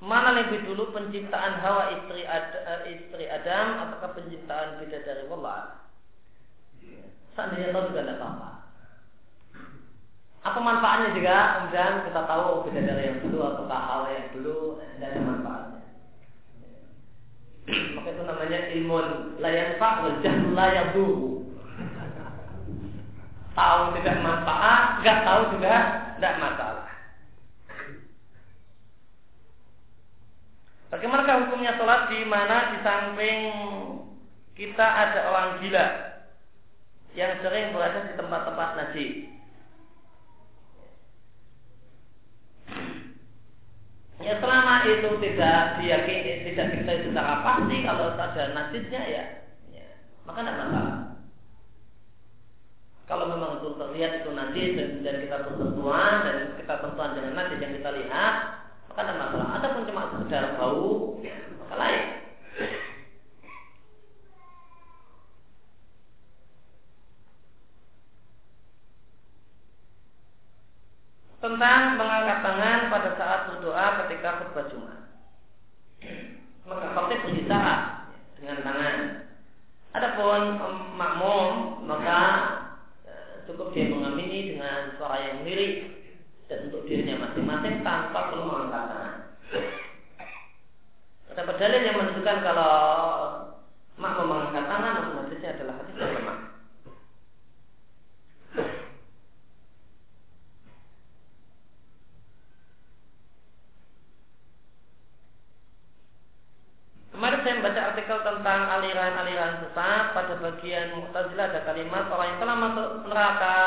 Speaker 2: Mana lebih dulu penciptaan Hawa istri Ad, eh, istri Adam apakah penciptaan bidadari Allah? Seandainya tahu juga tidak apa-apa. Apa manfaatnya juga kemudian kita tahu beda dari yang dulu atau hal yang dulu dan ada manfaatnya. Maka itu namanya ilmu layan pak wajah layak dulu. Tahu tidak manfaat, nggak tahu juga tidak masalah. Bagaimana hukumnya sholat di mana di samping kita ada orang gila yang sering berada di tempat-tempat najis? Ya selama itu tidak diyakini, tidak kita secara pasti kalau ada nasibnya ya, ya maka tidak masalah. Kalau memang itu terlihat itu nasib dan, dan kita bersentuhan dan kita tentuan dengan nasib yang kita lihat, maka tidak masalah. Adapun cuma sekedar bau, ya, maka lain. Tentang mengangkat tangan pada saat berdoa ketika khutbah Jumat. Maka khotib berbicara dengan tangan. Adapun makmum maka e, cukup dia mengamini dengan suara yang lirik dan untuk dirinya masing-masing tanpa perlu mengangkat tangan. Ada dalil yang menunjukkan kalau makmum mengangkat tangan, maksudnya adalah hadis yang lemah. Kemarin saya membaca artikel tentang aliran-aliran sesat pada bagian Mu'tazilah ada kalimat orang yang telah masuk neraka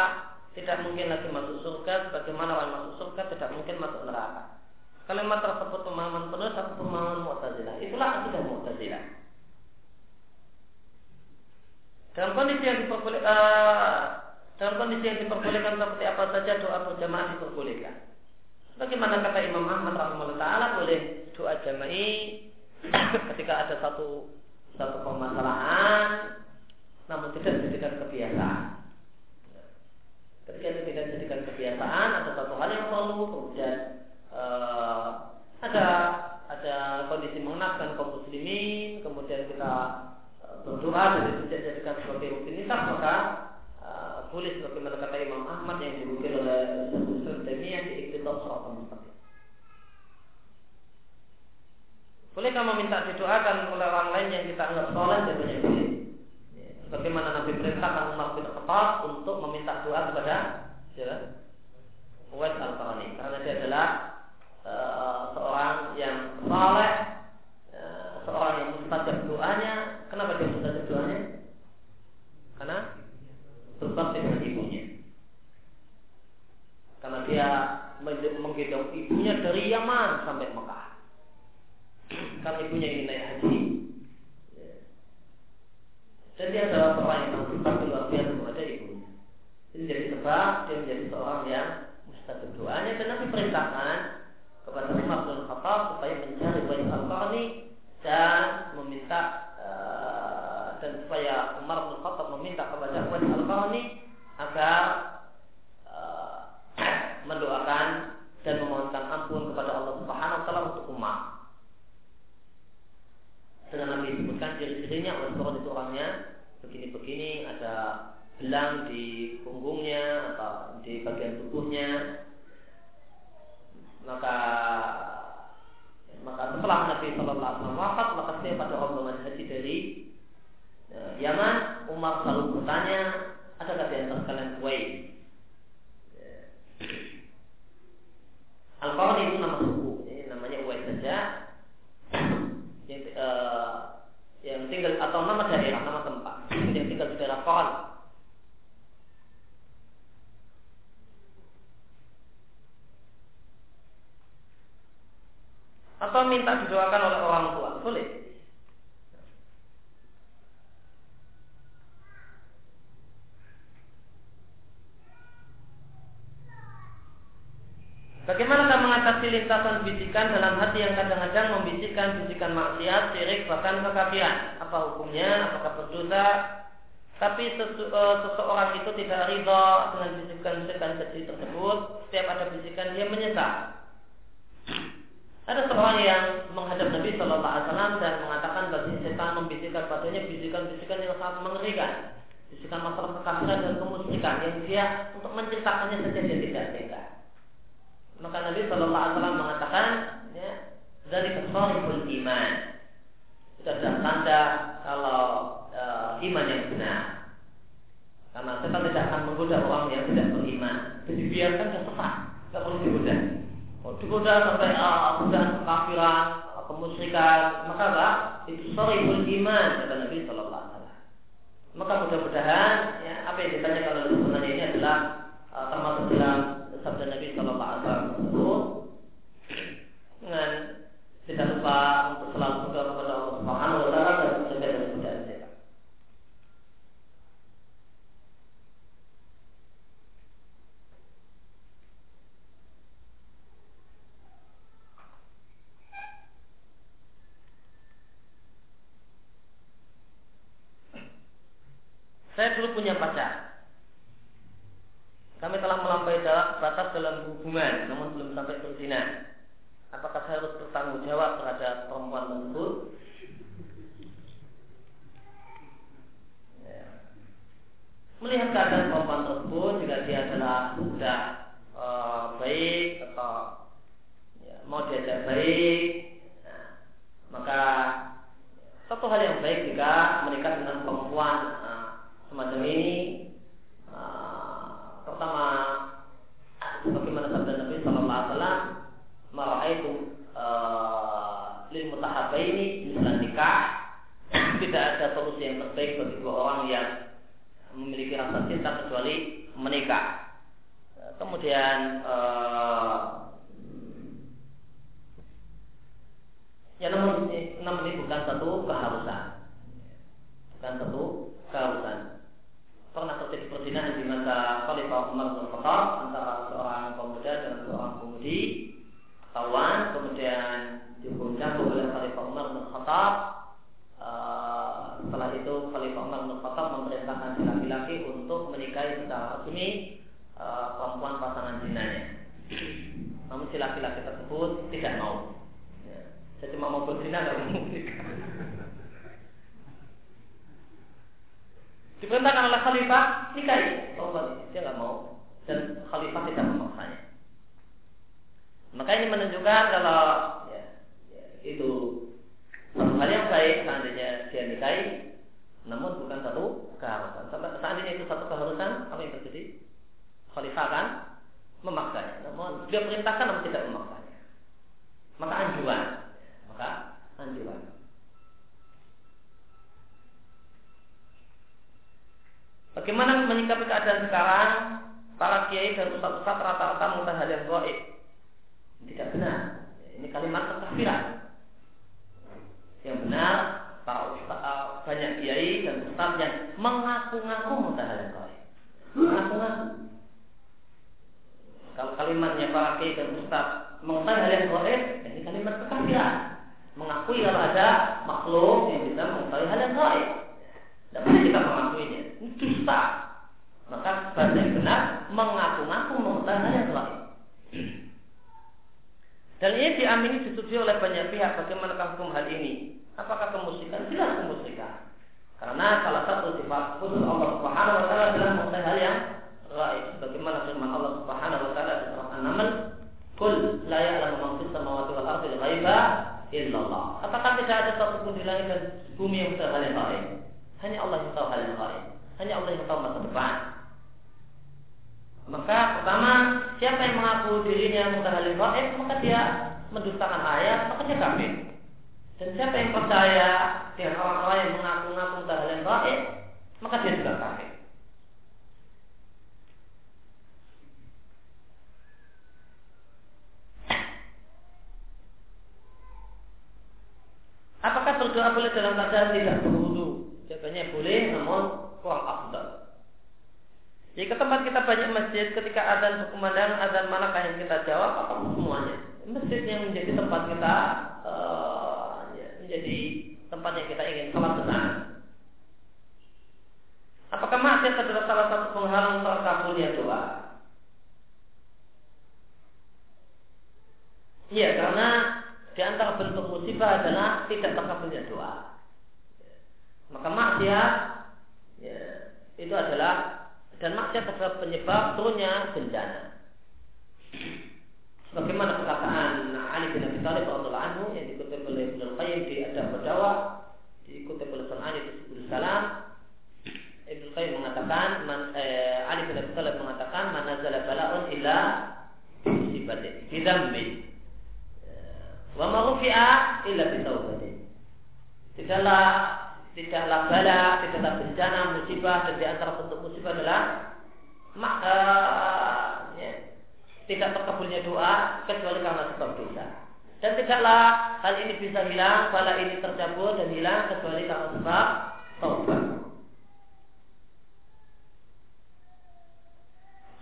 Speaker 2: tidak mungkin lagi masuk surga sebagaimana orang masuk surga tidak mungkin masuk neraka. Kalimat tersebut pemahaman penuh satu pemahaman Mu'tazilah. Itulah akidah Mu'tazilah. Dalam kondisi yang diperboleh, uh, dalam kondisi yang diperbolehkan seperti apa saja doa berjamaah diperbolehkan. Bagaimana kata Imam Ahmad rahimahullah taala boleh doa jama'i ketika ada satu satu permasalahan namun tidak dijadikan kebiasaan. Ketika tidak dijadikan kebiasaan, ada satu hal yang perlu kemudian uh, ada ada kondisi mengenaskan kaum muslimin, kemudian kita uh, berdoa dan itu dijadikan sebagai rutinitas maka uh, boleh sebagaimana kata Imam Ahmad yang dibukir oleh Syaikhul Islam Taimiyah di Iqtidal. Bolehkah meminta didoakan oleh orang lain yang kita anggap soleh tentunya boleh. Ya, bagaimana Nabi perintahkan Umar bin Khattab untuk meminta doa kepada siapa? Uwais
Speaker 1: al qarni karena dia adalah uh, seorang yang soleh, eh, seorang yang mustajab doanya. Kenapa dia mustajab doanya? Karena sebab
Speaker 2: dengan ibunya. Karena dia menggendong ibunya dari Yaman sampai Mekah. Karena ibunya ingin naik haji. Dan dia adalah seorang yang sangat berbakti luar biasa kepada ibunya. Jadi sebab dia menjadi seorang yang mustajab doanya dan Nabi perintahkan kepada Umar bin Khattab supaya mencari Bait Al-Qarni dan meminta uh, dan supaya Umar bin Khattab meminta kepada Bait Al-Qarni agar uh, mendoakan dan memohonkan ampun kepada Allah Subhanahu wa taala untuk umat. Dengan Nabi sebutkan ciri-cirinya Wasbara itu orangnya begini-begini ada belang di punggungnya atau di bagian tubuhnya maka maka setelah Nabi Shallallahu Alaihi Wasallam wafat maka saya pada rombongan haji dari uh, Yaman Umar selalu bertanya adakah di antara kalian Kuwait Al-Qarni itu nama suku ini namanya Uwais saja yang, uh, yang tinggal atau nama daerah nama tempat yang tinggal di daerah Qarni atau minta didoakan oleh orang tua boleh Bagaimana mengatasi lintasan bisikan dalam hati yang kadang-kadang membisikkan bisikan maksiat, syirik, bahkan kekafiran? Apa hukumnya? Apakah berdosa? Tapi sesu, e, seseorang itu tidak ridho dengan bisikan-bisikan keji tersebut. Setiap ada bisikan dia menyesal. Ada seorang yang menghadap Nabi Shallallahu Alaihi Wasallam dan mengatakan bagi setan membisikkan padanya bisikan-bisikan yang sangat mengerikan, bisikan masalah kekafiran dan kemusyrikan yang dia untuk menceritakannya saja dia tidak tega. Maka Nabi Shallallahu Alaihi Wasallam mengatakan, ya, dari kesoriful iman itu adalah tanda kalau e, iman yang benar. Karena setan tidak akan menggoda orang yang tidak beriman. Jadi biarkan dia sesat, tidak perlu digoda. Oh, digoda sampai uh, godaan kekafiran, uh, kemusyrikan, maka apa? Itu soribul iman kata Nabi Shallallahu Alaihi Wasallam. Maka mudah-mudahan ya, apa yang ditanyakan oleh sebenarnya ini adalah uh, termasuk dalam sabda Nabi Shallallahu Alaihi Wasallam tersebut dengan tidak lupa untuk selalu berdoa kepada Allah Subhanahu Wa Taala dan menjaga dari godaan setan. Saya dulu punya pacar. Kami telah melampaui batas dalam hubungan, namun belum sampai berzina. Apakah saya harus bertanggung jawab terhadap perempuan tersebut? Ya. Melihat keadaan perempuan tersebut, jika dia adalah sudah e, baik atau ya, mau diajak baik, nah, maka satu hal yang baik jika menikah dengan perempuan semacam ini banyak pihak bagaimana hukum hal ini. Apakah kemusikan? Jelas kemusikan. Karena salah satu sifat khusus Allah Subhanahu wa taala adalah mengetahui hal yang gaib. Sebagaimana firman Allah Subhanahu wa taala di surah An-Naml, "Qul la ya'lamu man fis samawati wal ardi ghaiba illallah." Katakan tidak ada satu pun di langit dan bumi yang mengetahui hal yang gaib. Hanya Allah yang tahu hal yang gaib. Hanya Allah yang tahu masa depan. Maka pertama, siapa yang mengaku dirinya mengetahui hal gaib, maka dia mendustakan ayat, dia kafir. Dan siapa yang percaya dengan orang-orang yang mengaku-ngaku hal yang gaib, maka dia juga kafir. Apakah berdoa boleh dalam keadaan tidak berwudu? Jawabannya boleh, namun kurang afdal. Jadi ke tempat kita banyak masjid ketika azan berkumandang azan manakah yang kita jawab atau semuanya. Masjid yang menjadi tempat kita uh, menjadi tempat yang kita ingin sholat benar. Apakah maksiat adalah salah satu penghalang terkabulnya doa? Iya, karena di antara bentuk musibah adalah tidak terkabulnya doa. Maka maksiat ya, itu adalah dan maksiat adalah penyebab turunnya bencana. Sebagaimana perkataan Ali bin Abi Thalib radhiyallahu anhu yang dikutip oleh Ibnu Qayyim di Adab Badawa, dikutip oleh Sanani di Subul Salam, Ibnu Qayyim mengatakan, man, eh, Ali bin Abi Thalib mengatakan, mana zala bala'un illa musibatin, bidambi. Wa ma rufi'a illa bitaubatin. Tidaklah tidaklah bala, tidaklah bencana, musibah dan di antara bentuk musibah adalah mak, uh, tidak terkabulnya doa kecuali karena sebab dosa. Dan tidaklah hal ini bisa hilang, bala ini tercabut dan hilang kecuali karena sebab taubat.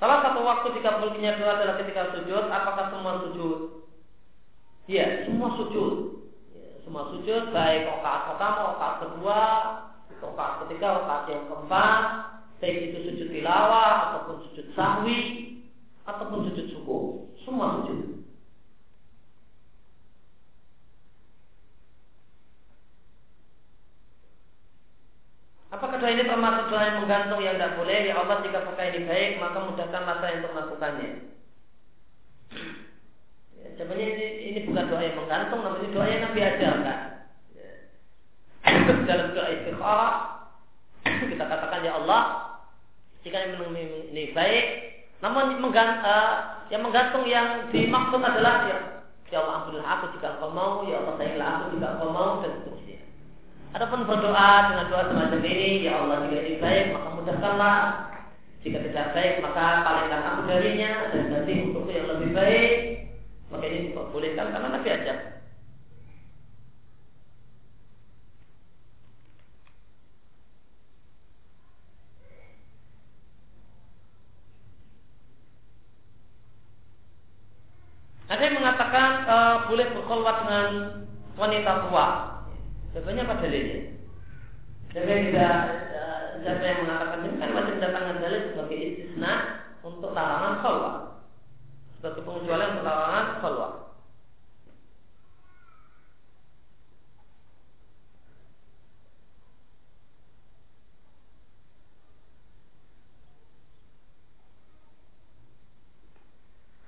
Speaker 2: Salah satu waktu dikabulnya doa adalah ketika sujud. Apakah semua sujud? Ya, semua sujud semua sujud baik rakaat pertama, rakaat kedua, rakaat ketiga, rakaat yang keempat, baik itu sujud tilawah ataupun sujud sahwi ataupun sujud syukur, semua sujud. Apakah doa ini termasuk doa yang menggantung yang tidak boleh? Ya Allah jika pakai ini baik maka mudahkanlah saya untuk melakukannya. Sebenarnya ini, ini bukan doa yang menggantung, namun ini doa yang Nabi ajarkan. Ya. Dalam doa istikharah kita katakan ya Allah, jika ini baik, namun menggant, uh, yang menggantung yang dimaksud adalah ya, ya Allah ampunilah aku jika engkau mau, ya Allah sayangilah aku jika engkau mau dan seterusnya. Adapun berdoa dengan doa semacam ini, ya Allah jika ini baik maka mudahkanlah jika tidak baik maka palingkan aku darinya dan nanti untukku yang lebih baik maka ini diperbolehkan karena Nabi ajak. Ada yang mengatakan uh, boleh berkhulwat dengan wanita tua. Sebenarnya apa dalilnya? Siapa tidak uh, siapa yang mengatakan ini kan masih mendatangkan dalil sebagai istisna untuk larangan khulwat satu pengecualian pelarangan khalwah.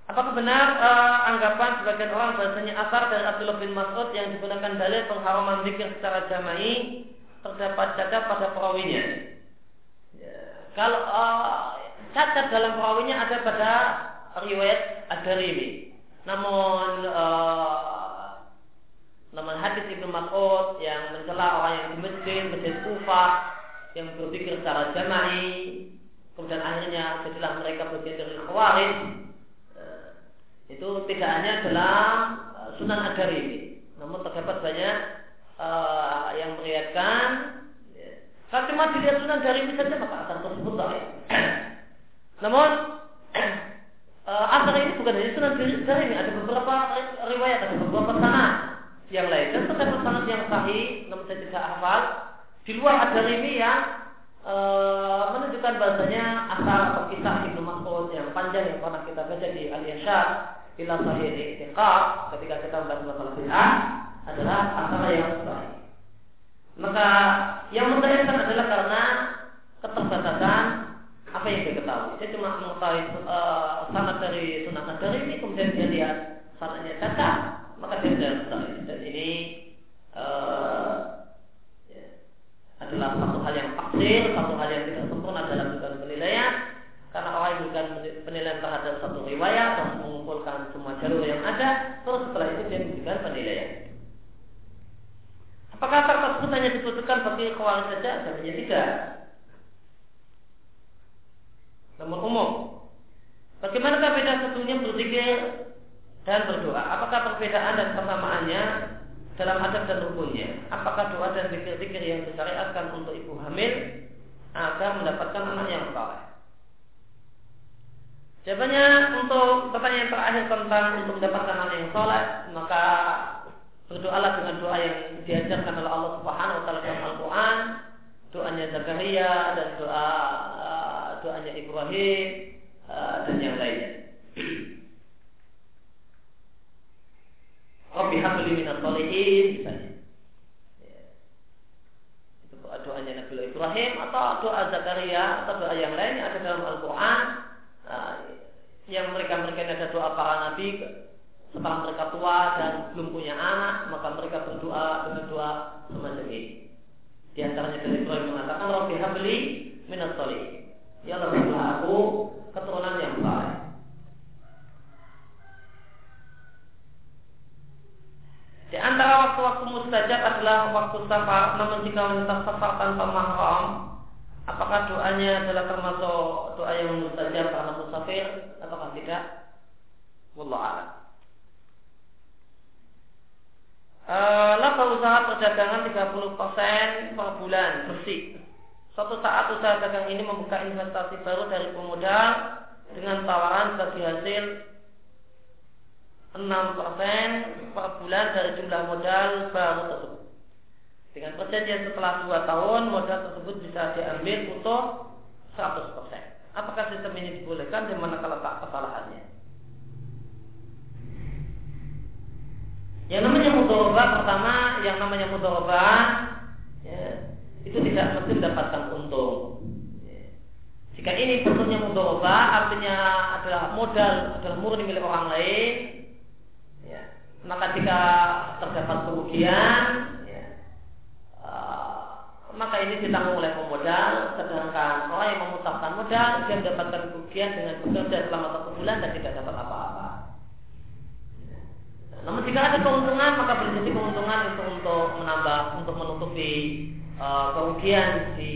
Speaker 2: Apakah benar uh, anggapan sebagian orang bahasanya asar dari Abdullah bin Mas'ud yang digunakan dalil pengharaman zikir secara jama'i terdapat cacat pada perawinya? Ya. Kalau uh, cacat dalam perawinya ada pada riwayat Ad-Darimi. Namun uh, namun hadis Ibnu Mas'ud yang mencela orang yang di masjid, masjid Kufah yang berpikir secara jama'i kemudian akhirnya jadilah mereka bagian dari khawarij eh, itu tidak hanya dalam eh, sunan ini. Namun terdapat banyak uh, yang meriatkan ya. kalau cuma dilihat sunan ini saja maka asal tersebut baik namun uh, ini bukan hanya sunan ini ada beberapa riwayat ada beberapa sanad yang lain. Dan terdapat sanad yang sahih namun saya tidak hafal. Di luar ada ini yang e, menunjukkan bahasanya asal kisah Ibnu Mas'ud yang panjang yang pernah kita baca di Al-Irsyad ila sahih i'tiqad ketika kita membahas masalah bid'ah adalah asal yang sahih. Maka yang mendasarkan adalah karena keterbatasan apa yang dia ketahui. Dia cuma mengetahui uh, sanad dari sunnah dari ini kemudian dia lihat sanadnya cacat, maka dia tidak mengetahui. Dan ini uh, adalah satu hal yang taksir, satu hal yang tidak sempurna dalam dugaan penilaian. Karena orang yang memberikan penilaian terhadap satu riwayat dan mengumpulkan semua jalur yang ada, terus setelah itu dia memberikan penilaian. Apakah asar tersebut hanya dibutuhkan bagi kawan saja? Jawabannya tidak. Namun umum. Bagaimanakah beda sesungguhnya berzikir dan berdoa? Apakah perbedaan dan persamaannya dalam adab dan rukunnya. Apakah doa dan zikir-zikir yang disyariatkan untuk ibu hamil agar mendapatkan anak yang saleh? Jawabannya untuk pertanyaan terakhir tentang untuk mendapatkan anak yang saleh, maka berdoalah dengan doa yang diajarkan oleh Allah Subhanahu wa taala dalam Al-Qur'an, doanya Zakaria dan doa uh, doanya Ibrahim uh, dan yang lainnya. Rabbi habli minat solehin misalnya. Ya. Itu doanya Nabi Ibrahim atau doa Zakaria atau doa yang lain yang ada dalam Al-Quran nah, yang mereka-mereka ini ada doa para nabi setelah mereka tua dan belum punya anak maka mereka berdoa dengan doa semacam ini. Di antaranya dari Ibrahim mengatakan Rabbi habli minat solehin. Ya Allah aku keturunan yang baik. Di antara waktu-waktu mustajab adalah waktu safar, namun jika wanita safar tanpa mahram, apakah doanya adalah termasuk doa yang mustajab karena musafir ataukah tidak? Wallah a'lam. Uh, laba usaha perdagangan 30% per bulan bersih. Suatu saat usaha dagang ini membuka investasi baru dari pemodal dengan tawaran bagi hasil 6% per bulan dari jumlah modal baru tersebut. Dengan perjanjian setelah 2 tahun modal tersebut bisa diambil untuk 100%. Apakah sistem ini dibolehkan dan mana letak kesalahannya? Yang namanya mudorobah pertama, yang namanya mudorobah ya, itu tidak mesti mendapatkan untung. Ya. Jika ini bentuknya mudorobah artinya adalah modal adalah murni milik orang lain, maka jika terdapat kerugian ya, maka ini ditanggung oleh pemodal sedangkan orang yang memutarkan modal dia mendapatkan kerugian dengan bekerja selama satu bulan dan tidak dapat apa-apa. Namun jika ada keuntungan maka boleh jadi keuntungan itu untuk menambah untuk menutupi uh, kerugian di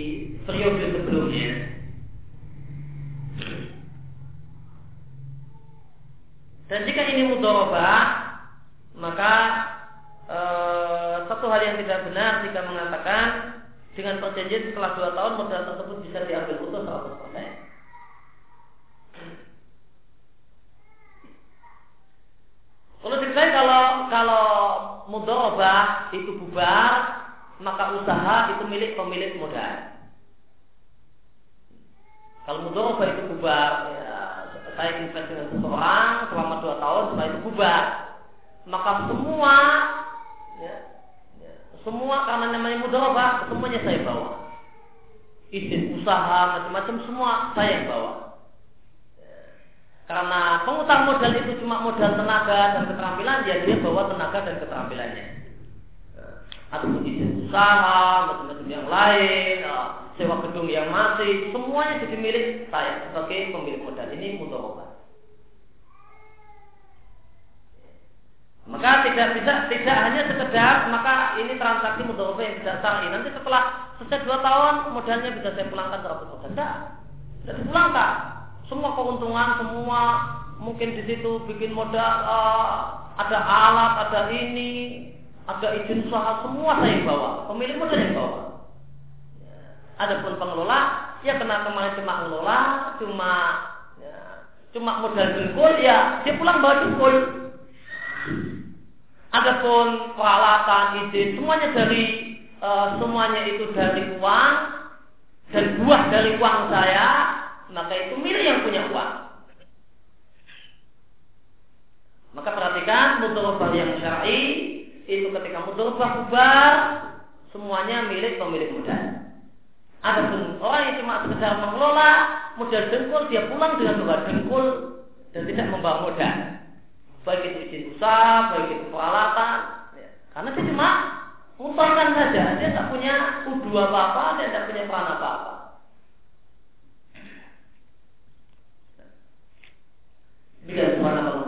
Speaker 2: periode sebelumnya. Dan jika ini mudorobah maka e, satu hal yang tidak benar jika mengatakan dengan perjanjian setelah dua tahun modal tersebut bisa diambil utuh 100%. Kalau saya kalau kalau mudorobah itu bubar, maka usaha itu milik pemilik modal. Kalau mudorobah itu bubar, ya, saya investasi dengan seseorang selama dua tahun, setelah itu bubar, maka semua ya, semua karena namanya mudharabah semuanya saya bawa. Izin usaha macam-macam semua saya bawa. Karena pengutang modal itu cuma modal tenaga dan keterampilan ya dia bawa tenaga dan keterampilannya. Ya, atau izin usaha macam-macam yang lain ya, sewa gedung yang masih semuanya jadi milik saya sebagai pemilik modal ini mudharabah Maka tidak bisa tidak hanya sekedar maka ini transaksi mudharabah yang tidak syar'i. Nanti setelah sejak dua tahun modalnya bisa saya pulangkan 100 persen. Tidak, tidak dipulangkan. Semua keuntungan, semua mungkin di situ bikin modal uh, ada alat, ada ini, ada izin usaha, semua saya bawa. Pemilik modal yang bawa. Adapun pengelola, ya kena kemarin cuma ngelola, cuma ya, cuma modal dengkul, ya dia pulang bawa dengkul. Adapun peralatan, izin, semuanya dari uh, semuanya itu dari uang dan buah dari uang saya, maka itu milik yang punya uang. Maka perhatikan mudharabah yang syar'i itu ketika mudharabah bubar semuanya milik pemilik modal. Adapun orang yang cuma sekedar mengelola modal dengkul dia pulang dengan membawa dengkul dan tidak membawa modal baik itu izin usaha, baik itu peralatan, ya. karena dia cuma mutarkan saja, dia tak punya udu apa-apa, dia tak punya peran apa-apa. Bila subhanahu